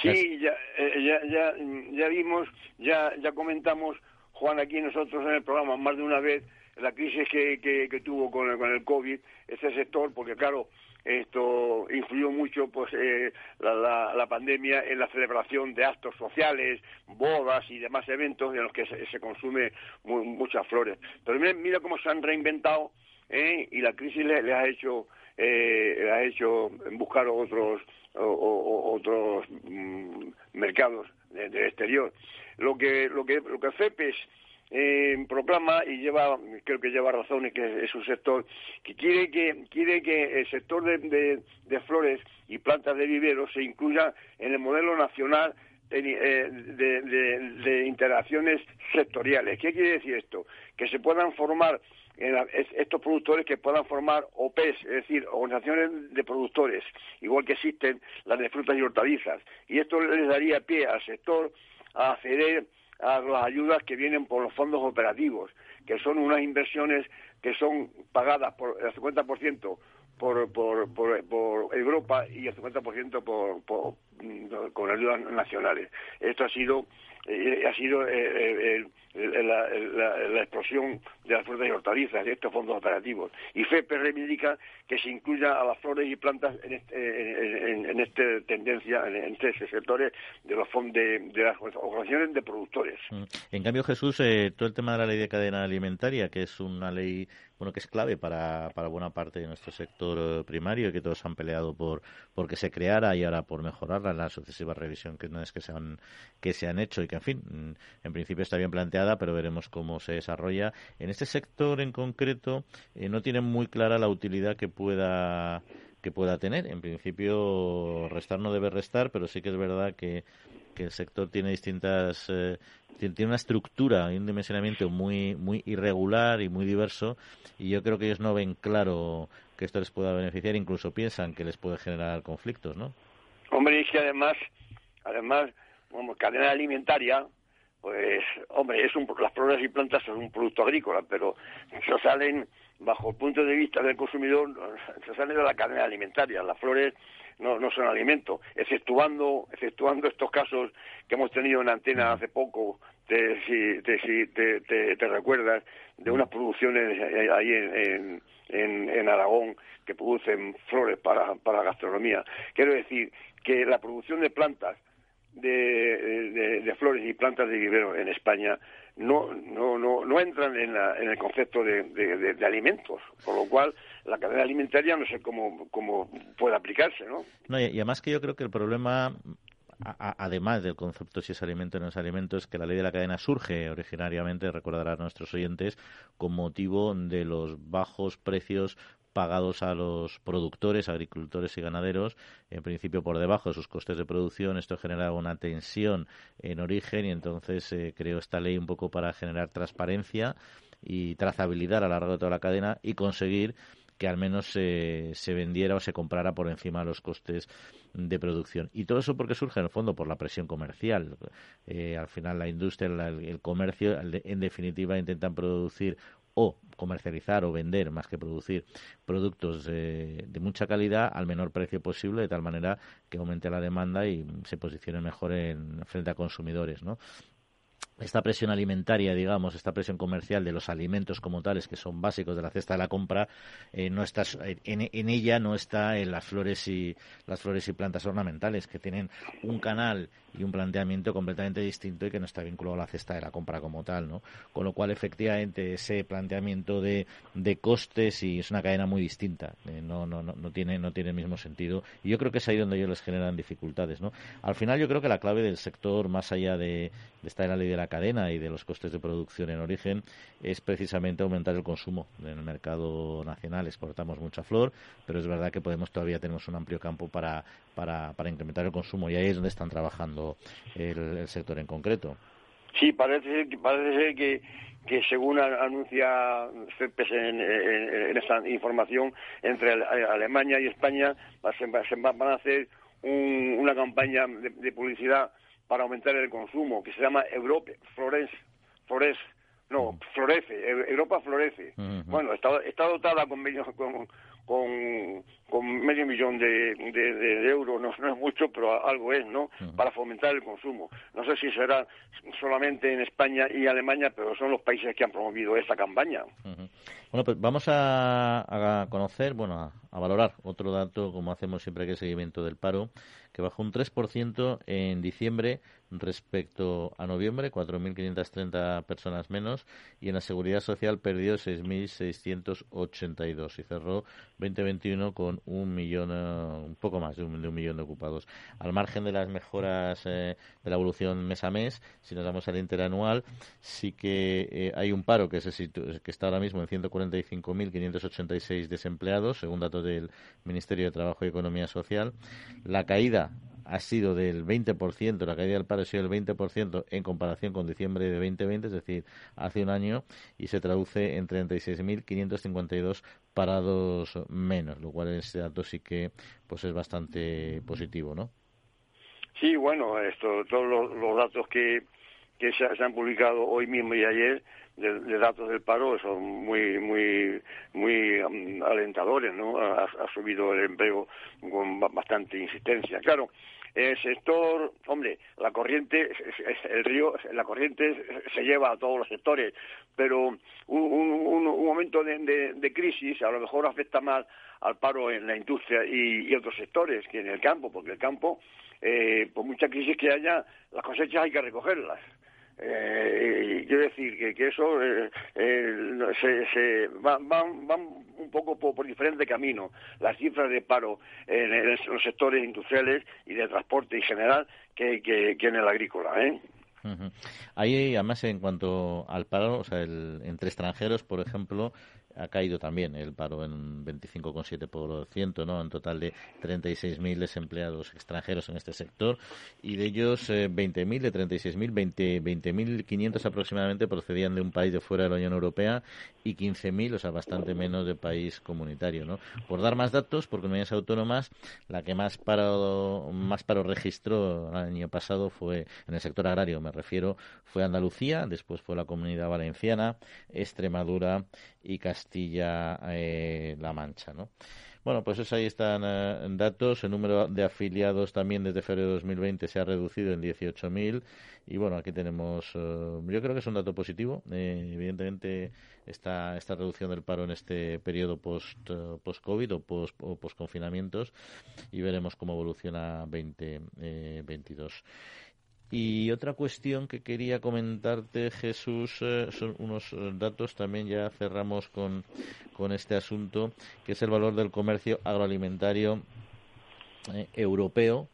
Sí, ya, eh, ya, ya, ya vimos, ya, ya comentamos, Juan, aquí nosotros en el programa más de una vez, la crisis que, que, tuvo con el, con el COVID, ese sector, porque claro, esto influyó mucho pues eh, la, la, pandemia en la celebración de actos sociales, bodas y demás eventos en los que se, consume muchas flores. Pero mira, mira, cómo se han reinventado ¿eh? y la crisis les, ha hecho eh, les ha hecho buscar otros o, otros mm, mercados del exterior. Lo que, lo que, lo que FEPES eh, proclama y lleva, creo que lleva razón, y que es un sector que quiere que, quiere que el sector de, de, flores y plantas de vivero se incluya en el modelo nacional eh, de, de, interacciones sectoriales. ¿Qué quiere decir esto? Que se puedan formar estos productores que puedan formar OPEs, es decir, organizaciones de productores, igual que existen las de frutas y hortalizas. Y esto les daría pie al sector a acceder a las ayudas que vienen por los fondos operativos, que son unas inversiones que son pagadas por el 50% por, por, por, por Europa y el 50% por, por, con ayudas nacionales. Esto ha sido eh, ha sido eh, eh, la, explosión de las frutas y hortalizas, de estos fondos operativos. Y FEPE reivindica que se incluya a las flores y plantas en, este, en, esta tendencia, en, estos sectores de los fondos de, las organizaciones de productores. Mm. En cambio, Jesús, todo el tema de la ley de cadena alimentaria, que es una ley bueno que es clave para, para buena parte de nuestro sector primario y que todos han peleado por, por que se creara y ahora por mejorarla en la sucesiva revisión que no es que se han, que se han hecho y que, en fin, mm, en principio está bien planteada, pero veremos cómo se desarrolla. En este sector en concreto eh, no tienen muy clara la utilidad que pueda que pueda tener. En principio, restar no debe restar, pero sí que es verdad que, que el sector tiene distintas eh, tiene una estructura y un dimensionamiento muy muy irregular y muy diverso y yo creo que ellos no ven claro que esto les pueda beneficiar incluso piensan que les puede generar conflictos no hombre es que además además como cadena alimentaria pues hombre es un, las flores y plantas son un producto agrícola pero se salen bajo el punto de vista del consumidor se salen de la cadena alimentaria. Las flores no, no son alimento, exceptuando, exceptuando estos casos que hemos tenido en antena hace poco, te, si, te, si te, te, recuerdas, de unas producciones ahí en, en, en, Aragón que producen flores para, para gastronomía. Quiero decir que la producción de plantas, de, de, flores y plantas de vivero en España no, no, no, no entran en, la, en el concepto de, alimentos, por lo cual la cadena alimentaria no sé cómo, cómo puede aplicarse, ¿no? no y, además que yo creo que el problema además del concepto si es alimento o no es alimento, es que la ley de la cadena surge originariamente, recordarán nuestros oyentes, con motivo de los bajos precios pagados a los productores, agricultores y ganaderos, en principio por debajo de sus costes de producción. Esto genera una tensión en origen y entonces se eh, creó esta ley un poco para generar transparencia y trazabilidad a lo largo de toda la cadena y conseguir que al menos se vendiera o se comprara por encima de los costes de producción. Y todo eso porque surge en el fondo por la presión comercial. Eh, al final la industria, el comercio, en definitiva intentan producir o comercializar o vender más que producir productos de mucha calidad al menor precio posible de tal manera que aumente la demanda y se posicione mejor en frente a consumidores, ¿no? Esta presión alimentaria, digamos, esta presión comercial de los alimentos como tales, que son básicos de la cesta de la compra, eh, no está, en, ella no está en las flores y las flores y plantas ornamentales, que tienen un canal y un planteamiento completamente distinto y que no está vinculado a la cesta de la compra como tal, ¿no? Con lo cual, efectivamente, ese planteamiento de, de costes y es una cadena muy distinta, eh, no, no, no, no, tiene, no tiene el mismo sentido. Y yo creo que es ahí donde ellos les generan dificultades, ¿no? Al final, yo creo que la clave del sector, más allá de, de estar en la ley de la cadena y de los costes de producción en origen es precisamente aumentar el consumo. En el mercado nacional exportamos mucha flor, pero es verdad que podemos todavía tenemos un amplio campo para, para, para incrementar el consumo y ahí es donde están trabajando el, sector en concreto. Sí, parece, parece ser que, que según anuncia CEPES en, en, esta información, entre Alemania y España se, van a hacer una campaña de publicidad para aumentar el consumo, que se llama Europe Flores, Flores, no, florece, Europa florece. Bueno, está, está dotada con, con, con, con medio millón de, de, euros, no, es mucho, pero algo es, ¿no? Para fomentar el consumo. No sé si será solamente en España y Alemania, pero son los países que han promovido esta campaña. Bueno, pues vamos a, conocer, bueno, a, valorar otro dato, como hacemos siempre que el seguimiento del paro, que bajó un 3% en diciembre respecto a noviembre, 4.530 personas menos, y en la seguridad social perdió 6.682 y cerró 2021 con un millón, eh, un poco más de un, millón de ocupados. Al margen de las mejoras eh, de la evolución mes a mes, si nos damos al interanual, sí que eh, hay un paro que, se que está ahora mismo en 145.586 desempleados, según datos del Ministerio de Trabajo y Economía Social. La caída ha sido del 20%, la caída del paro ha sido del 20% en comparación con diciembre de 2020, es decir, hace un año, y se traduce en 36.552 parados menos, lo cual ese dato sí que pues es bastante positivo, ¿no? Sí, bueno, esto, todos los, datos que, que se, han publicado hoy mismo y ayer de, datos del paro son muy muy muy um, alentadores, ¿no? Ha, subido el empleo con bastante insistencia. Claro, el sector, hombre, la corriente, el río, la corriente se lleva a todos los sectores, pero un, momento de, crisis a lo mejor afecta más al paro en la industria y, otros sectores que en el campo, porque el campo, eh, por mucha crisis que haya, las cosechas hay que recogerlas. Eh, quiero decir que, que eso eh, eh, se, se van, van, un poco por, diferente camino. Las cifras de paro en, los sectores industriales y de transporte en general que, que, en el agrícola. ¿eh? Ahí, además, en cuanto al paro, o sea, el, entre extranjeros, por ejemplo, ha caído también el paro en 25,7%, ¿no? En total de 36.000 desempleados extranjeros en este sector y de ellos 20.000, eh, de 36.000, 20.500 aproximadamente procedían de un país de fuera de la Unión Europea y 15.000, o sea, bastante menos de país comunitario, ¿no? Por dar más datos, por comunidades autónomas, la que más paro, más paro registró el año pasado fue, en el sector agrario me refiero, fue Andalucía, después fue la Comunidad Valenciana, Extremadura y Castilla-La eh, Mancha, ¿no? Bueno, pues ahí están eh, datos. El número de afiliados también desde febrero de 2020 se ha reducido en 18.000. Y bueno, aquí tenemos, eh, yo creo que es un dato positivo. Eh, evidentemente, esta, esta reducción del paro en este periodo post-COVID post o post-confinamientos. y veremos cómo evoluciona 2022. Y otra cuestión que quería comentarte, Jesús, eh, son unos eh, datos, también ya cerramos con, con este asunto, que es el valor del comercio agroalimentario eh, europeo,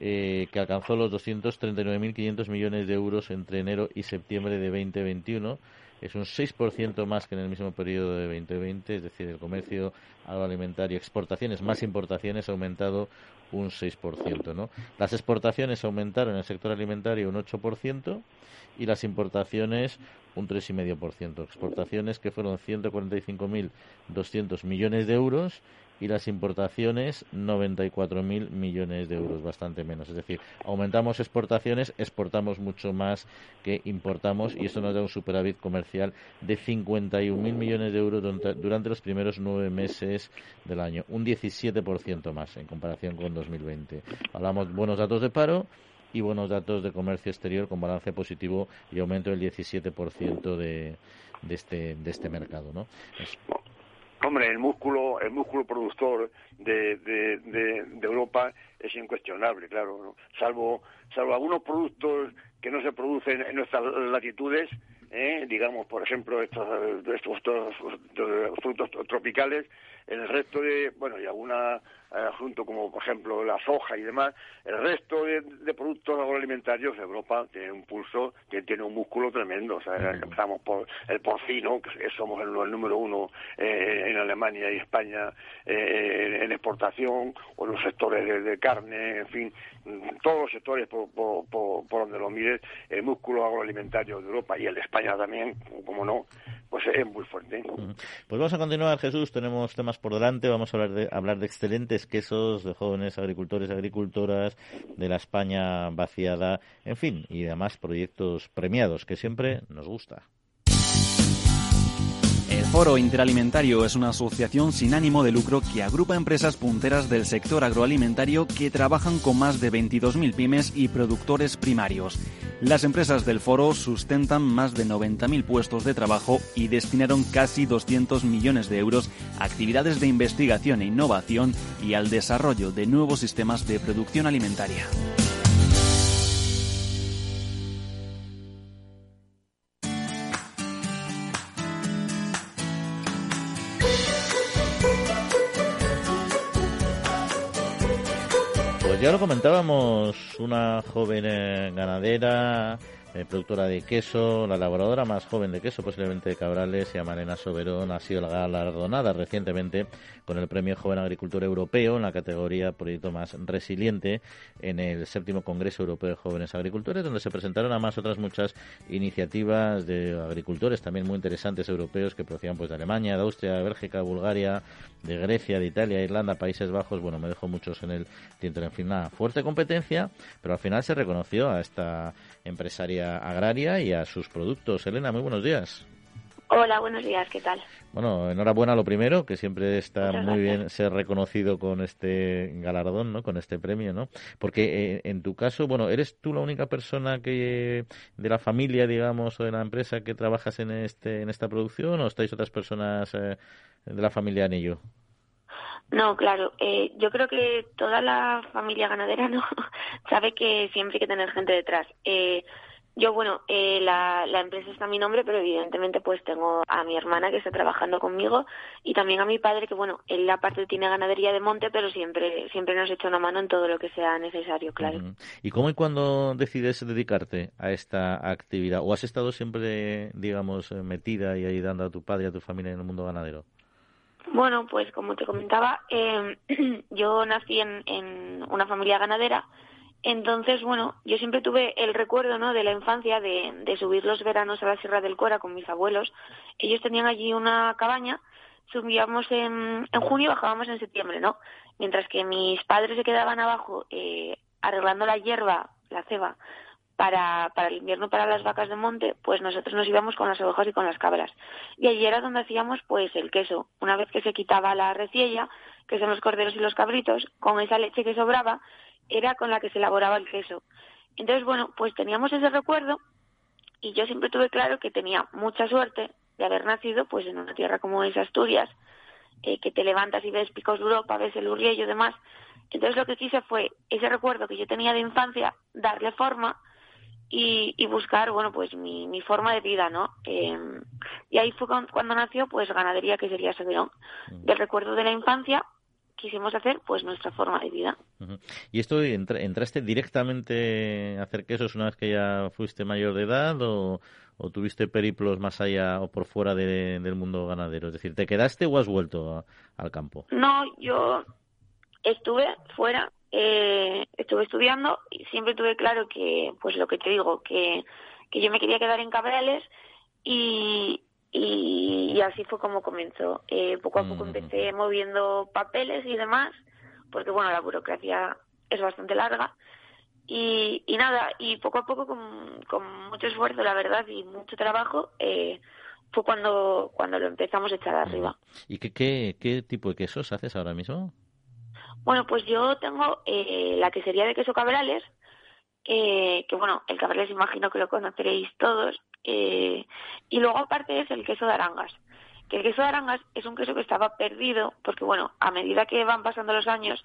que alcanzó los 239.500 millones de euros entre enero y septiembre de 2021 es un 6% más que en el mismo periodo de 2020, es decir, el comercio agroalimentario, exportaciones más importaciones ha aumentado un 6%. ¿no? Las exportaciones aumentaron en el sector alimentario un 8% y las importaciones un 3,5%. Exportaciones que fueron 145.200 millones de euros y las importaciones 94.000 millones de euros, bastante menos. Es decir, aumentamos exportaciones, exportamos mucho más que importamos y eso nos da un superávit comercial de 51.000 millones de euros durante los primeros nueve meses del año, un 17% más en comparación con 2020. Hablamos buenos datos de paro y buenos datos de comercio exterior con balance positivo y aumento del 17% de, de, este, de este mercado. ¿no? Hombre, el músculo, el músculo productor de, de, Europa es incuestionable, claro, salvo, salvo algunos productos que no se producen en nuestras latitudes, ¿eh? digamos, por ejemplo, estos, estos, frutos tropicales, el resto de, bueno, y alguna asunto como por ejemplo la soja y demás, el resto de, productos agroalimentarios, Europa tiene un pulso, que tiene un músculo tremendo. O sea, empezamos por el porcino, que somos el, número uno eh, en Alemania y España eh, en exportación, o los sectores de, carne, en fin, todos los sectores por, por, por, donde lo mires, el músculo agroalimentario de Europa y el de España también, como no, pues es muy fuerte. Pues vamos a continuar, Jesús. Tenemos temas por delante. Vamos a hablar de, hablar de excelentes quesos, de jóvenes agricultores y agricultoras, de la España vaciada, en fin, y además proyectos premiados, que siempre nos gusta. Foro Interalimentario es una asociación sin ánimo de lucro que agrupa empresas punteras del sector agroalimentario que trabajan con más de 22.000 pymes y productores primarios. Las empresas del foro sustentan más de 90.000 puestos de trabajo y destinaron casi 200 millones de euros a actividades de investigación e innovación y al desarrollo de nuevos sistemas de producción alimentaria. Ya lo comentábamos, una joven eh, ganadera, eh, productora de queso, la elaboradora más joven de queso posiblemente de Cabrales, se llama Elena Soberón, ha sido galardonada recientemente con el Premio Joven Agricultor Europeo en la categoría Proyecto Más Resiliente en el séptimo Congreso Europeo de Jóvenes Agricultores, donde se presentaron además otras muchas iniciativas de agricultores también muy interesantes europeos que procedían pues de Alemania, de Austria, de Bélgica, Bulgaria, de Grecia, de Italia, Irlanda, Países Bajos, bueno, me dejo muchos en el tintero. En fin, una fuerte competencia, pero al final se reconoció a esta empresaria agraria y a sus productos. Elena, muy buenos días. Hola, buenos días, ¿qué tal? Bueno, enhorabuena lo primero, que siempre está muy bien ser reconocido con este galardón, ¿no? Con este premio, ¿no? Porque eh, en tu caso, bueno, ¿eres tú la única persona que de la familia, digamos, o de la empresa que trabajas en este en esta producción o estáis otras personas eh, de la familia en ello? No, claro. Eh, yo creo que toda la familia ganadera no sabe que siempre hay que tener gente detrás. Eh, yo, bueno, eh, la, la empresa está a mi nombre, pero evidentemente pues tengo a mi hermana que está trabajando conmigo y también a mi padre que, bueno, él aparte tiene ganadería de monte, pero siempre siempre nos echa una mano en todo lo que sea necesario, claro. ¿Y cómo y cuándo decides dedicarte a esta actividad? ¿O has estado siempre, digamos, metida y ayudando a tu padre y a tu familia en el mundo ganadero? Bueno, pues como te comentaba, eh, yo nací en, en una familia ganadera, entonces, bueno, yo siempre tuve el recuerdo, ¿no?, de la infancia de, de subir los veranos a la Sierra del Cora con mis abuelos. Ellos tenían allí una cabaña, subíamos en, en junio y bajábamos en septiembre, ¿no? Mientras que mis padres se quedaban abajo eh, arreglando la hierba, la ceba, para, para el invierno para las vacas de monte, pues nosotros nos íbamos con las ovejas y con las cabras. Y allí era donde hacíamos pues el queso. Una vez que se quitaba la reciella, que son los corderos y los cabritos, con esa leche que sobraba, era con la que se elaboraba el queso. Entonces, bueno, pues teníamos ese recuerdo y yo siempre tuve claro que tenía mucha suerte de haber nacido pues en una tierra como es Asturias, eh, que te levantas y ves picos de Europa, ves el Urriello y demás. Entonces lo que quise fue ese recuerdo que yo tenía de infancia, darle forma y, y buscar, bueno, pues mi, mi forma de vida, ¿no? Eh, y ahí fue cuando nació, pues, Ganadería, que sería Severón. Del recuerdo de la infancia, quisimos hacer pues nuestra forma de vida. ¿Y esto entraste directamente a hacer quesos una vez que ya fuiste mayor de edad o, tuviste periplos más allá o por fuera del mundo ganadero? Es decir, ¿te quedaste o has vuelto al campo? No, yo estuve fuera, eh, estuve estudiando y siempre tuve claro que, pues lo que te digo, que, que yo me quería quedar en Cabrales y, y, así fue como comenzó. Eh, poco a poco empecé moviendo papeles y demás, porque bueno, la burocracia es bastante larga. Y, y nada, y poco a poco, con, con mucho esfuerzo, la verdad, y mucho trabajo, eh, fue cuando, cuando lo empezamos a echar arriba. ¿Y qué, qué, qué tipo de quesos haces ahora mismo? Bueno, pues yo tengo eh, la quesería de queso Cabrales, eh, que bueno, el Cabrales imagino que lo conoceréis todos, eh, y luego aparte es el queso de Arangas. Que el queso de Arangas es un queso que estaba perdido porque, bueno, a medida que van pasando los años,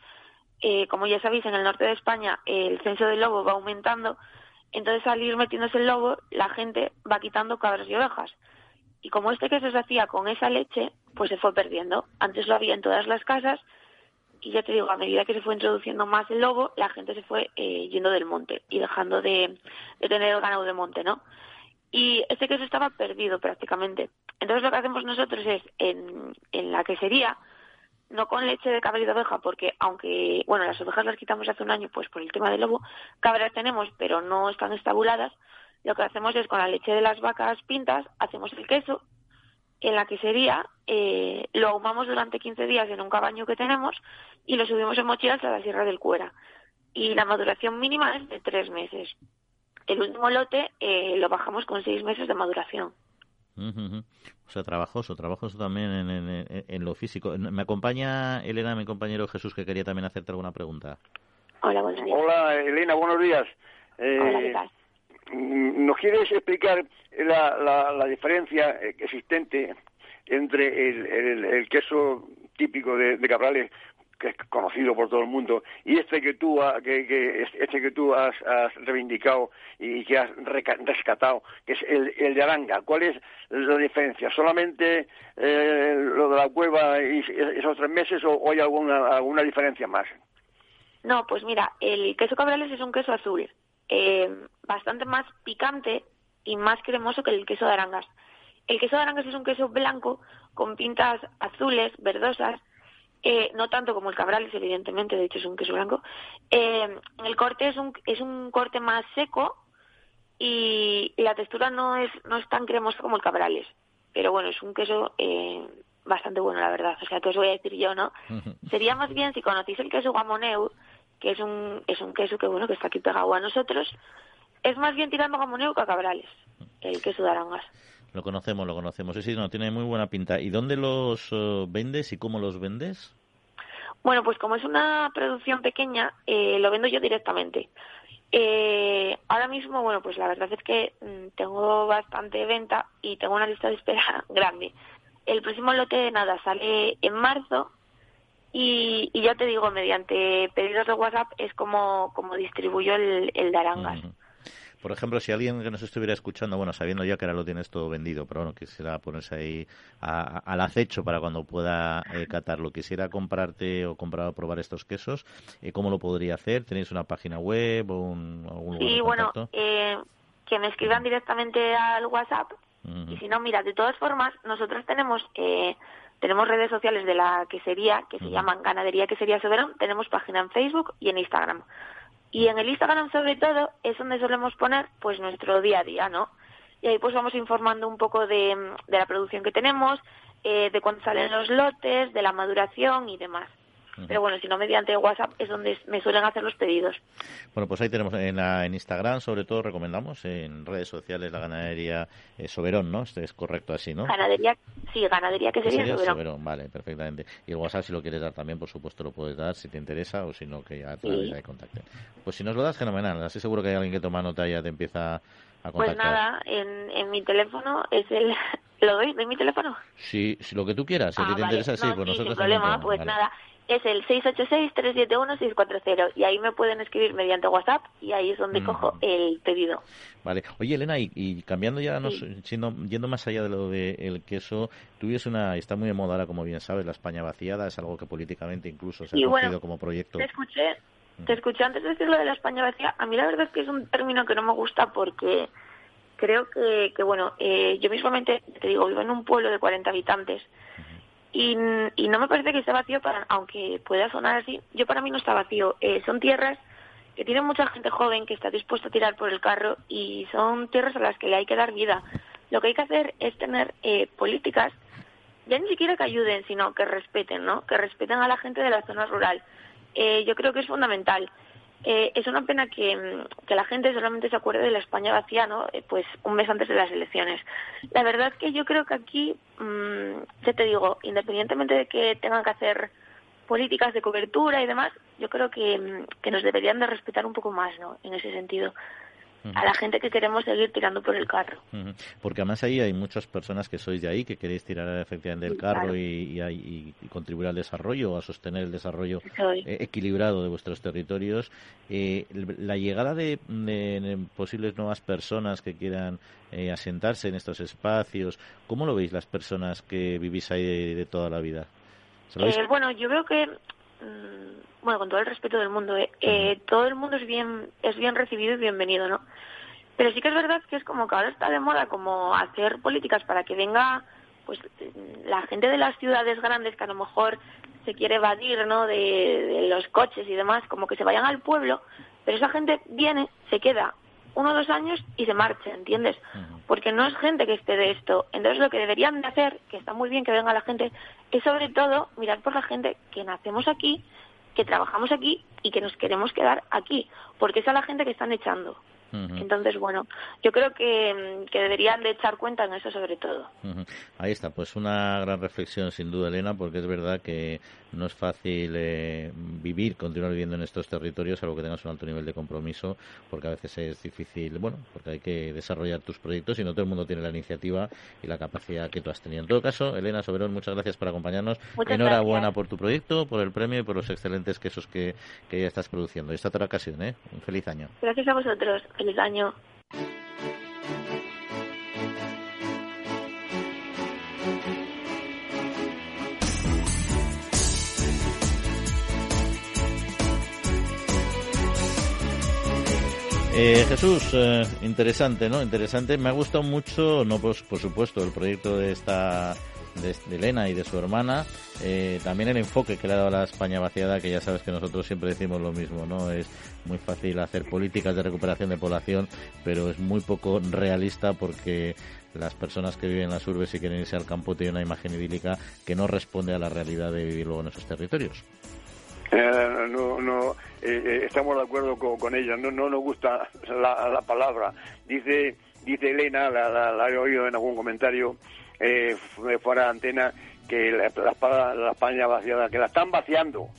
eh, como ya sabéis, en el norte de España el censo del lobo va aumentando. Entonces, al ir metiéndose el lobo, la gente va quitando cabras y ovejas. Y como este queso se hacía con esa leche, pues se fue perdiendo. Antes lo había en todas las casas y ya te digo, a medida que se fue introduciendo más el lobo, la gente se fue eh, yendo del monte y dejando de, de tener el ganado de monte, ¿no? Y este queso estaba perdido prácticamente. Entonces lo que hacemos nosotros es en, en la quesería, no con leche de cabra y de oveja, porque aunque, bueno, las ovejas las quitamos hace un año, pues por el tema del lobo, cabras tenemos, pero no están estabuladas, lo que hacemos es con la leche de las vacas pintas, hacemos el queso, en la quesería eh, lo ahumamos durante 15 días en un cabaño que tenemos y lo subimos en mochilas a la Sierra del Cuera. Y la maduración mínima es de tres meses. El último lote eh, lo bajamos con seis meses de maduración. O sea, trabajoso, trabajoso también en, lo físico. Me acompaña Elena, mi compañero Jesús, que quería también hacerte alguna pregunta. Hola, buenos días. Hola, Elena, buenos días. Eh, Hola, ¿qué tal? Mm, ¿Nos quieres explicar la, la, diferencia existente entre el, el, queso típico de, de Cabrales que es conocido por todo el mundo, y este que tú, que, que, este que tú has, reivindicado y que has rescatado, que es el, el de Aranga. ¿Cuál es la diferencia? ¿Solamente eh, lo de la cueva y esos tres meses o, hay alguna, alguna diferencia más? No, pues mira, el queso cabrales es un queso azul, eh, bastante más picante y más cremoso que el queso de Arangas. El queso de Arangas es un queso blanco con pintas azules, verdosas, eh, no tanto como el Cabrales, evidentemente, de hecho es un queso blanco. Eh, el corte es un, es un corte más seco y, la textura no es, no es tan cremosa como el Cabrales. Pero bueno, es un queso eh, bastante bueno, la verdad. O sea, que os voy a decir yo, ¿no? Sería más bien si conocéis el queso Guamoneu, que es un, es un queso que, bueno, que está aquí pegado a nosotros, es más bien tirando Guamoneu que a Cabrales, el queso de Arangas. Lo conocemos, lo conocemos. Sí, sí, no, tiene muy buena pinta. ¿Y dónde los eh, vendes y cómo los vendes? Bueno, pues como es una producción pequeña, eh, lo vendo yo directamente. Eh, ahora mismo, bueno, pues la verdad es que mm, tengo bastante venta y tengo una lista de espera grande. El próximo lote de nada sale en marzo y, ya te digo, mediante pedidos de WhatsApp es como, como distribuyo el, el de arangas. Por ejemplo, si alguien que nos estuviera escuchando, bueno, sabiendo ya que ahora lo tienes todo vendido, pero bueno, quisiera ponerse ahí al acecho para cuando pueda eh, catarlo, quisiera comprarte o comprar o probar estos quesos, eh, ¿cómo lo podría hacer? ¿Tenéis una página web o un, algún lugar Sí, bueno, eh, que me escriban directamente al WhatsApp. Y si no, mira, de todas formas, nosotros tenemos eh, tenemos redes sociales de la quesería que se llaman Ganadería Quesería Soberón, tenemos página en Facebook y en Instagram. Y en el Instagram, sobre todo, es donde solemos poner pues nuestro día a día, ¿no? Y ahí pues vamos informando un poco de, la producción que tenemos, eh, de cuándo salen los lotes, de la maduración y demás. Pero bueno, si no mediante WhatsApp es donde me suelen hacer los pedidos. Bueno, pues ahí tenemos en, en Instagram, sobre todo recomendamos en redes sociales la ganadería eh, Soberón, ¿no? Este es correcto así, ¿no? Ganadería, sí, ganadería que sería, Soberón. Vale, perfectamente. Y el WhatsApp si lo quieres dar también, por supuesto lo puedes dar si te interesa o si no que ya te sí. contacte. Pues si nos lo das, fenomenal. Así seguro que hay alguien que toma nota y ya te empieza a. Pues nada, en, en mi teléfono es el... ¿Lo doy? ¿Doy mi teléfono? Sí, si lo que tú quieras. Si a ti te ah, interesa, sí, pues nosotros... Sin problema, pues nada es el 686-371-640 y ahí me pueden escribir mediante WhatsApp y ahí es donde cojo el pedido. Vale. Oye, Elena, y, cambiando ya, yendo más allá de lo del queso, tú una, está muy de moda ahora, como bien sabes, la España vaciada, es algo que políticamente incluso se ha cogido como proyecto. Te escuché, te escuché antes de decir lo de la España vacía. A mí la verdad es que es un término que no me gusta porque creo que, que bueno, eh, yo mismamente, te digo, vivo en un pueblo de 40 habitantes y, no me parece que esté vacío, para, aunque pueda sonar así, yo para mí no está vacío. Eh, son tierras que tienen mucha gente joven que está dispuesta a tirar por el carro y son tierras a las que le hay que dar vida. Lo que hay que hacer es tener eh, políticas, ya ni siquiera que ayuden, sino que respeten, ¿no? Que respeten a la gente de la zona rural. Eh, yo creo que es fundamental. Eh, es una pena que, que, la gente solamente se acuerde de la España vacía, ¿no? Eh, pues un mes antes de las elecciones. La verdad es que yo creo que aquí, mmm, ya te digo, independientemente de que tengan que hacer políticas de cobertura y demás, yo creo que, que nos deberían de respetar un poco más, ¿no? En ese sentido a la gente que queremos seguir tirando por el carro. Porque además ahí hay muchas personas que sois de ahí, que queréis tirar efectivamente del carro y, contribuir al desarrollo, a sostener el desarrollo eh, equilibrado de vuestros territorios. Eh, la llegada de, posibles nuevas personas que quieran eh, asentarse en estos espacios, ¿cómo lo veis las personas que vivís ahí de, toda la vida? bueno, yo veo que bueno, con todo el respeto del mundo, ¿eh? eh, todo el mundo es bien, es bien recibido y bienvenido, ¿no? Pero sí que es verdad que es como que ahora está de moda como hacer políticas para que venga pues la gente de las ciudades grandes que a lo mejor se quiere evadir, ¿no? De, los coches y demás, como que se vayan al pueblo, pero esa gente viene, se queda uno o dos años y se marcha, ¿entiendes? Porque no es gente que esté de esto. Entonces lo que deberían de hacer, que está muy bien que venga la gente, es sobre todo mirar por la gente que nacemos aquí, que trabajamos aquí y que nos queremos quedar aquí, porque es a la gente que están echando. Entonces, bueno, yo creo que, que, deberían de echar cuenta en eso sobre todo. Ahí está, pues una gran reflexión sin duda, Elena, porque es verdad que no es fácil eh, vivir, continuar viviendo en estos territorios, algo que tengas un alto nivel de compromiso, porque a veces es difícil, bueno, porque hay que desarrollar tus proyectos y no todo el mundo tiene la iniciativa y la capacidad que tú has tenido. En todo caso, Elena Soberón, muchas gracias por acompañarnos. Enhorabuena por tu proyecto, por el premio y por los excelentes quesos que, que ya estás produciendo. Esta otra ocasión, ¿eh? Un feliz año. Gracias a vosotros. Feliz año. Eh, Jesús, eh, interesante, ¿no? Interesante. Me ha gustado mucho, no pues, por supuesto, el proyecto de esta de, Elena y de su hermana, eh, también el enfoque que le ha dado a la España vaciada, que ya sabes que nosotros siempre decimos lo mismo, ¿no? Es muy fácil hacer políticas de recuperación de población, pero es muy poco realista porque las personas que viven en las urbes y quieren irse al campo tienen una imagen idílica que no responde a la realidad de vivir luego en esos territorios. Eh, no, no, eh, estamos de acuerdo con, ella. No, no nos gusta la, palabra. Dice, dice Elena, la, la, he oído en algún comentario, eh, fuera de antena que la, la, España vaciada, que la están vaciando,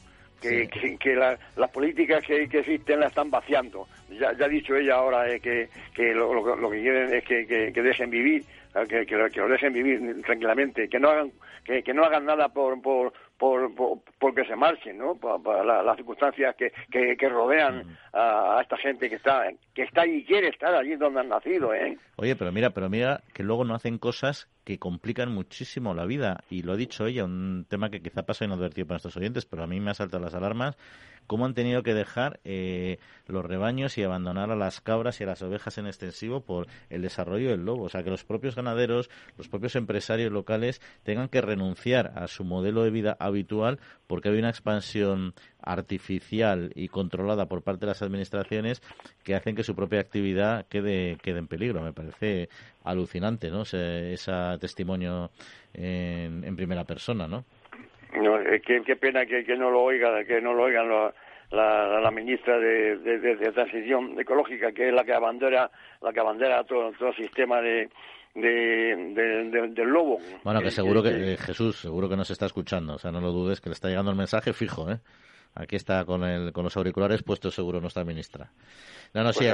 que, que, las políticas que, que, existen la están vaciando. Ya, ya ha dicho ella ahora eh, que, que lo, lo, que quieren es que, que, dejen vivir, que, que, lo dejen vivir tranquilamente, que no hagan que, que no hagan nada por, por, por, por, que se marchen, ¿no? Por, las circunstancias que, que, rodean a, esta gente que está que está y quiere estar allí donde han nacido, ¿eh? Oye, pero mira, pero mira que luego no hacen cosas que complican muchísimo la vida y lo ha dicho ella, un tema que quizá pasa inadvertido para nuestros oyentes, pero a mí me ha saltado las alarmas cómo han tenido que dejar eh, los rebaños y abandonar a las cabras y a las ovejas en extensivo por el desarrollo del lobo. O sea, que los propios ganaderos, los propios empresarios locales tengan que renunciar a su modelo de vida habitual porque hay una expansión artificial y controlada por parte de las administraciones que hacen que su propia actividad quede, quede en peligro. Me parece alucinante, ¿no? Ese, testimonio en, en primera persona, ¿no? No, qué, pena que, no lo oiga, que no lo oigan la, la, ministra de, de, transición ecológica, que es la que abandera, la que abandera todo, todo sistema de, de, del lobo. Bueno, que seguro que, Jesús, seguro que nos está escuchando, o sea, no lo dudes, que le está llegando el mensaje fijo, ¿eh? Aquí está con, el, con los auriculares puestos seguro nuestra ministra. No, no, sí.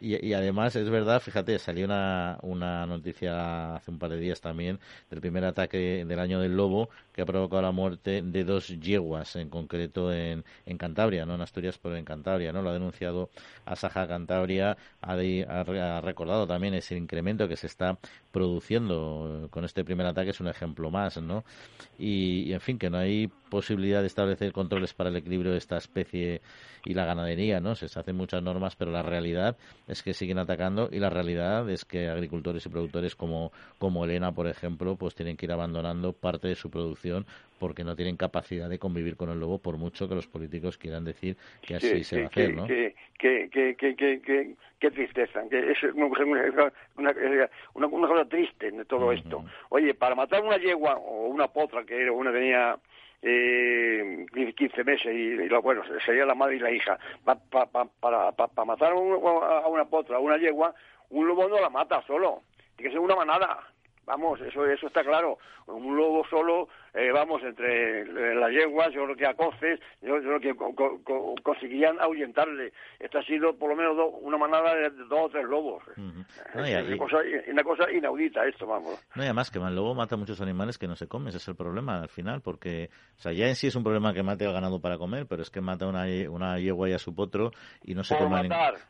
y, además es verdad, fíjate, salió una, una noticia hace un par de días también del primer ataque del año del lobo que ha provocado la muerte de dos yeguas, en concreto en, en Cantabria, no en Asturias, pero en Cantabria, ¿no? Lo ha denunciado Asaja Cantabria, ha, ha, recordado también ese incremento que se está produciendo con este primer ataque, es un ejemplo más, ¿no? Y, y en fin, que no hay posibilidad de establecer controles para el equilibrio de esta especie y la ganadería, ¿no? Se hacen muchas normas, pero la realidad es que siguen atacando y la realidad es que agricultores y productores como, como Elena, por ejemplo, pues tienen que ir abandonando parte de su producción porque no tienen capacidad de convivir con el lobo, por mucho que los políticos quieran decir que así se va a hacer, ¿no? Qué, qué, tristeza, que es una, una, cosa triste de todo esto. Oye, para matar una yegua o una potra, que una tenía eh, 15 meses y, lo, bueno, sería la madre y la hija. para matar a una potra, a una yegua, un lobo no la mata solo, tiene que ser una manada. Vamos, eso, eso está claro. Un lobo solo, eh, vamos, entre eh, las yeguas, yo creo que a coces, yo, creo que conseguían ahuyentarle. Esta ha sido por lo menos una manada de dos o tres lobos. una, cosa, inaudita esto, vamos. No, y además que el lobo mata muchos animales que no se comen, ese es el problema al final, porque, o sea, ya en sí es un problema que mate al ganado para comer, pero es que mata una, una yegua y a su potro y no se come.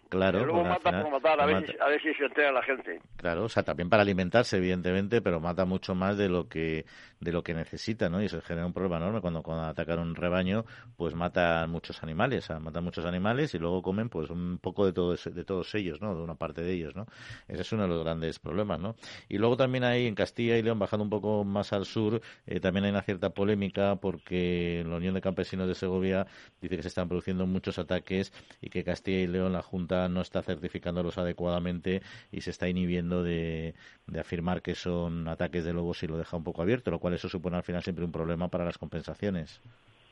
Claro, el lobo mata por matar, a ver, a ver si se entera la gente. Claro, o sea, también para alimentarse, evidentemente pero mata mucho más de lo que de lo que necesita, Y eso genera un problema enorme cuando, cuando atacan un rebaño, pues matan muchos animales, matan muchos animales y luego comen pues un poco de todos de todos ellos, ¿no? De una parte de ellos, ¿no? Ese es uno de los grandes problemas, ¿no? Y luego también hay en Castilla y León, bajando un poco más al sur, eh, también hay una cierta polémica porque la Unión de Campesinos de Segovia dice que se están produciendo muchos ataques y que Castilla y León la Junta no está certificándolos adecuadamente y se está inhibiendo de, de afirmar que son ataques de lobos y lo deja un poco abierto, lo cual eso supone al final siempre un problema para las compensaciones.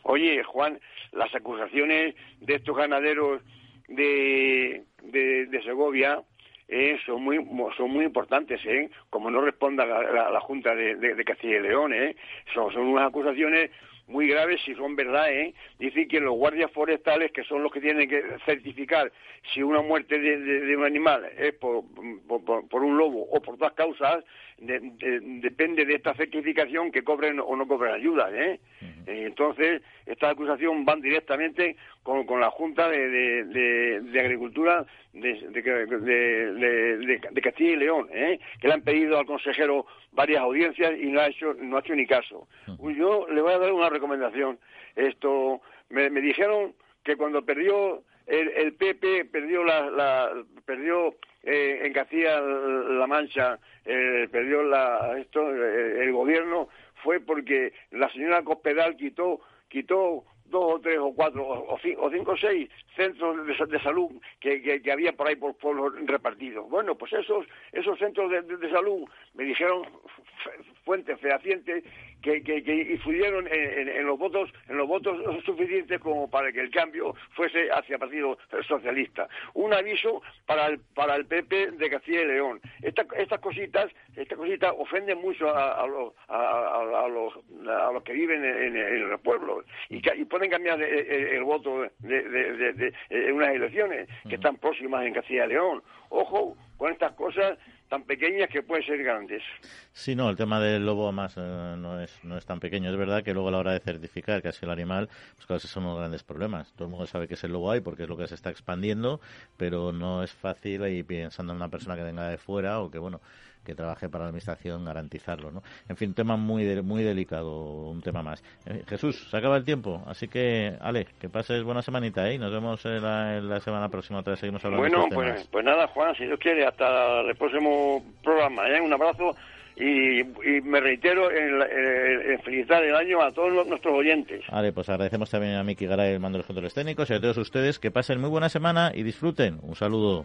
Oye, Juan, las acusaciones de estos ganaderos de, de, Segovia eh, son muy son muy importantes, ¿eh? Como no responda la, Junta de, Castilla y León, ¿eh? Son, son unas acusaciones muy graves si son verdad, ¿eh? Dicen que los guardias forestales, que son los que tienen que certificar si una muerte de, un animal es por, por, un lobo o por dos causas, depende de esta certificación que cobren o no cobren ayuda, ¿eh? eh entonces, esta acusación van directamente con, con la Junta de, de Agricultura de, Castilla y León, ¿eh? que le han pedido al consejero varias audiencias y no ha hecho, no ha hecho ni caso. Yo le voy a dar una recomendación. Esto, me, me dijeron que cuando perdió el, el PP, perdió la, la perdió eh, en Castilla-La Mancha, eh, perdió la, esto, eh, el gobierno, fue porque la señora Cospedal quitó, quitó dos o tres o cuatro o, cinco, o seis centros de, salud que, que, había por ahí por pueblos repartidos. Bueno, pues esos, esos centros de, salud me dijeron fuentes fehacientes que, que, que influyeron en, los votos en los votos suficientes como para que el cambio fuese hacia el Partido Socialista. Un aviso para el, para el PP de Castilla y León. estas cositas estas cositas ofenden mucho a, los, a, los, a los que viven en, los pueblos y, y pueden cambiar el, voto de, en unas elecciones que están próximas en Castilla y León. Ojo con estas cosas tan pequeñas que pueden ser grandes. Sí, no, el tema del lobo más eh, no, es, no es tan pequeño. Es verdad que luego a la hora de certificar que ha sido el animal, pues claro, esos son los grandes problemas. Todo el mundo sabe que es el lobo hay porque es lo que se está expandiendo, pero no es fácil y pensando en una persona que venga de fuera o que, bueno, que trabaje para la administración garantizarlo, ¿no? En fin, un tema muy muy delicado, un tema más. Eh, Jesús, se acaba el tiempo, así que, Ale, que pases buena semanita, ¿eh? Nos vemos en la, semana próxima, otra vez seguimos hablando Bueno, pues, pues nada, Juan, si Dios quiere, hasta el próximo programa, ¿eh? Un abrazo y, me reitero en, felicitar el año a todos nuestros oyentes. Vale, pues agradecemos también a Miki Garay el mando de los controles técnicos y a todos ustedes que pasen muy buena semana y disfruten. Un saludo.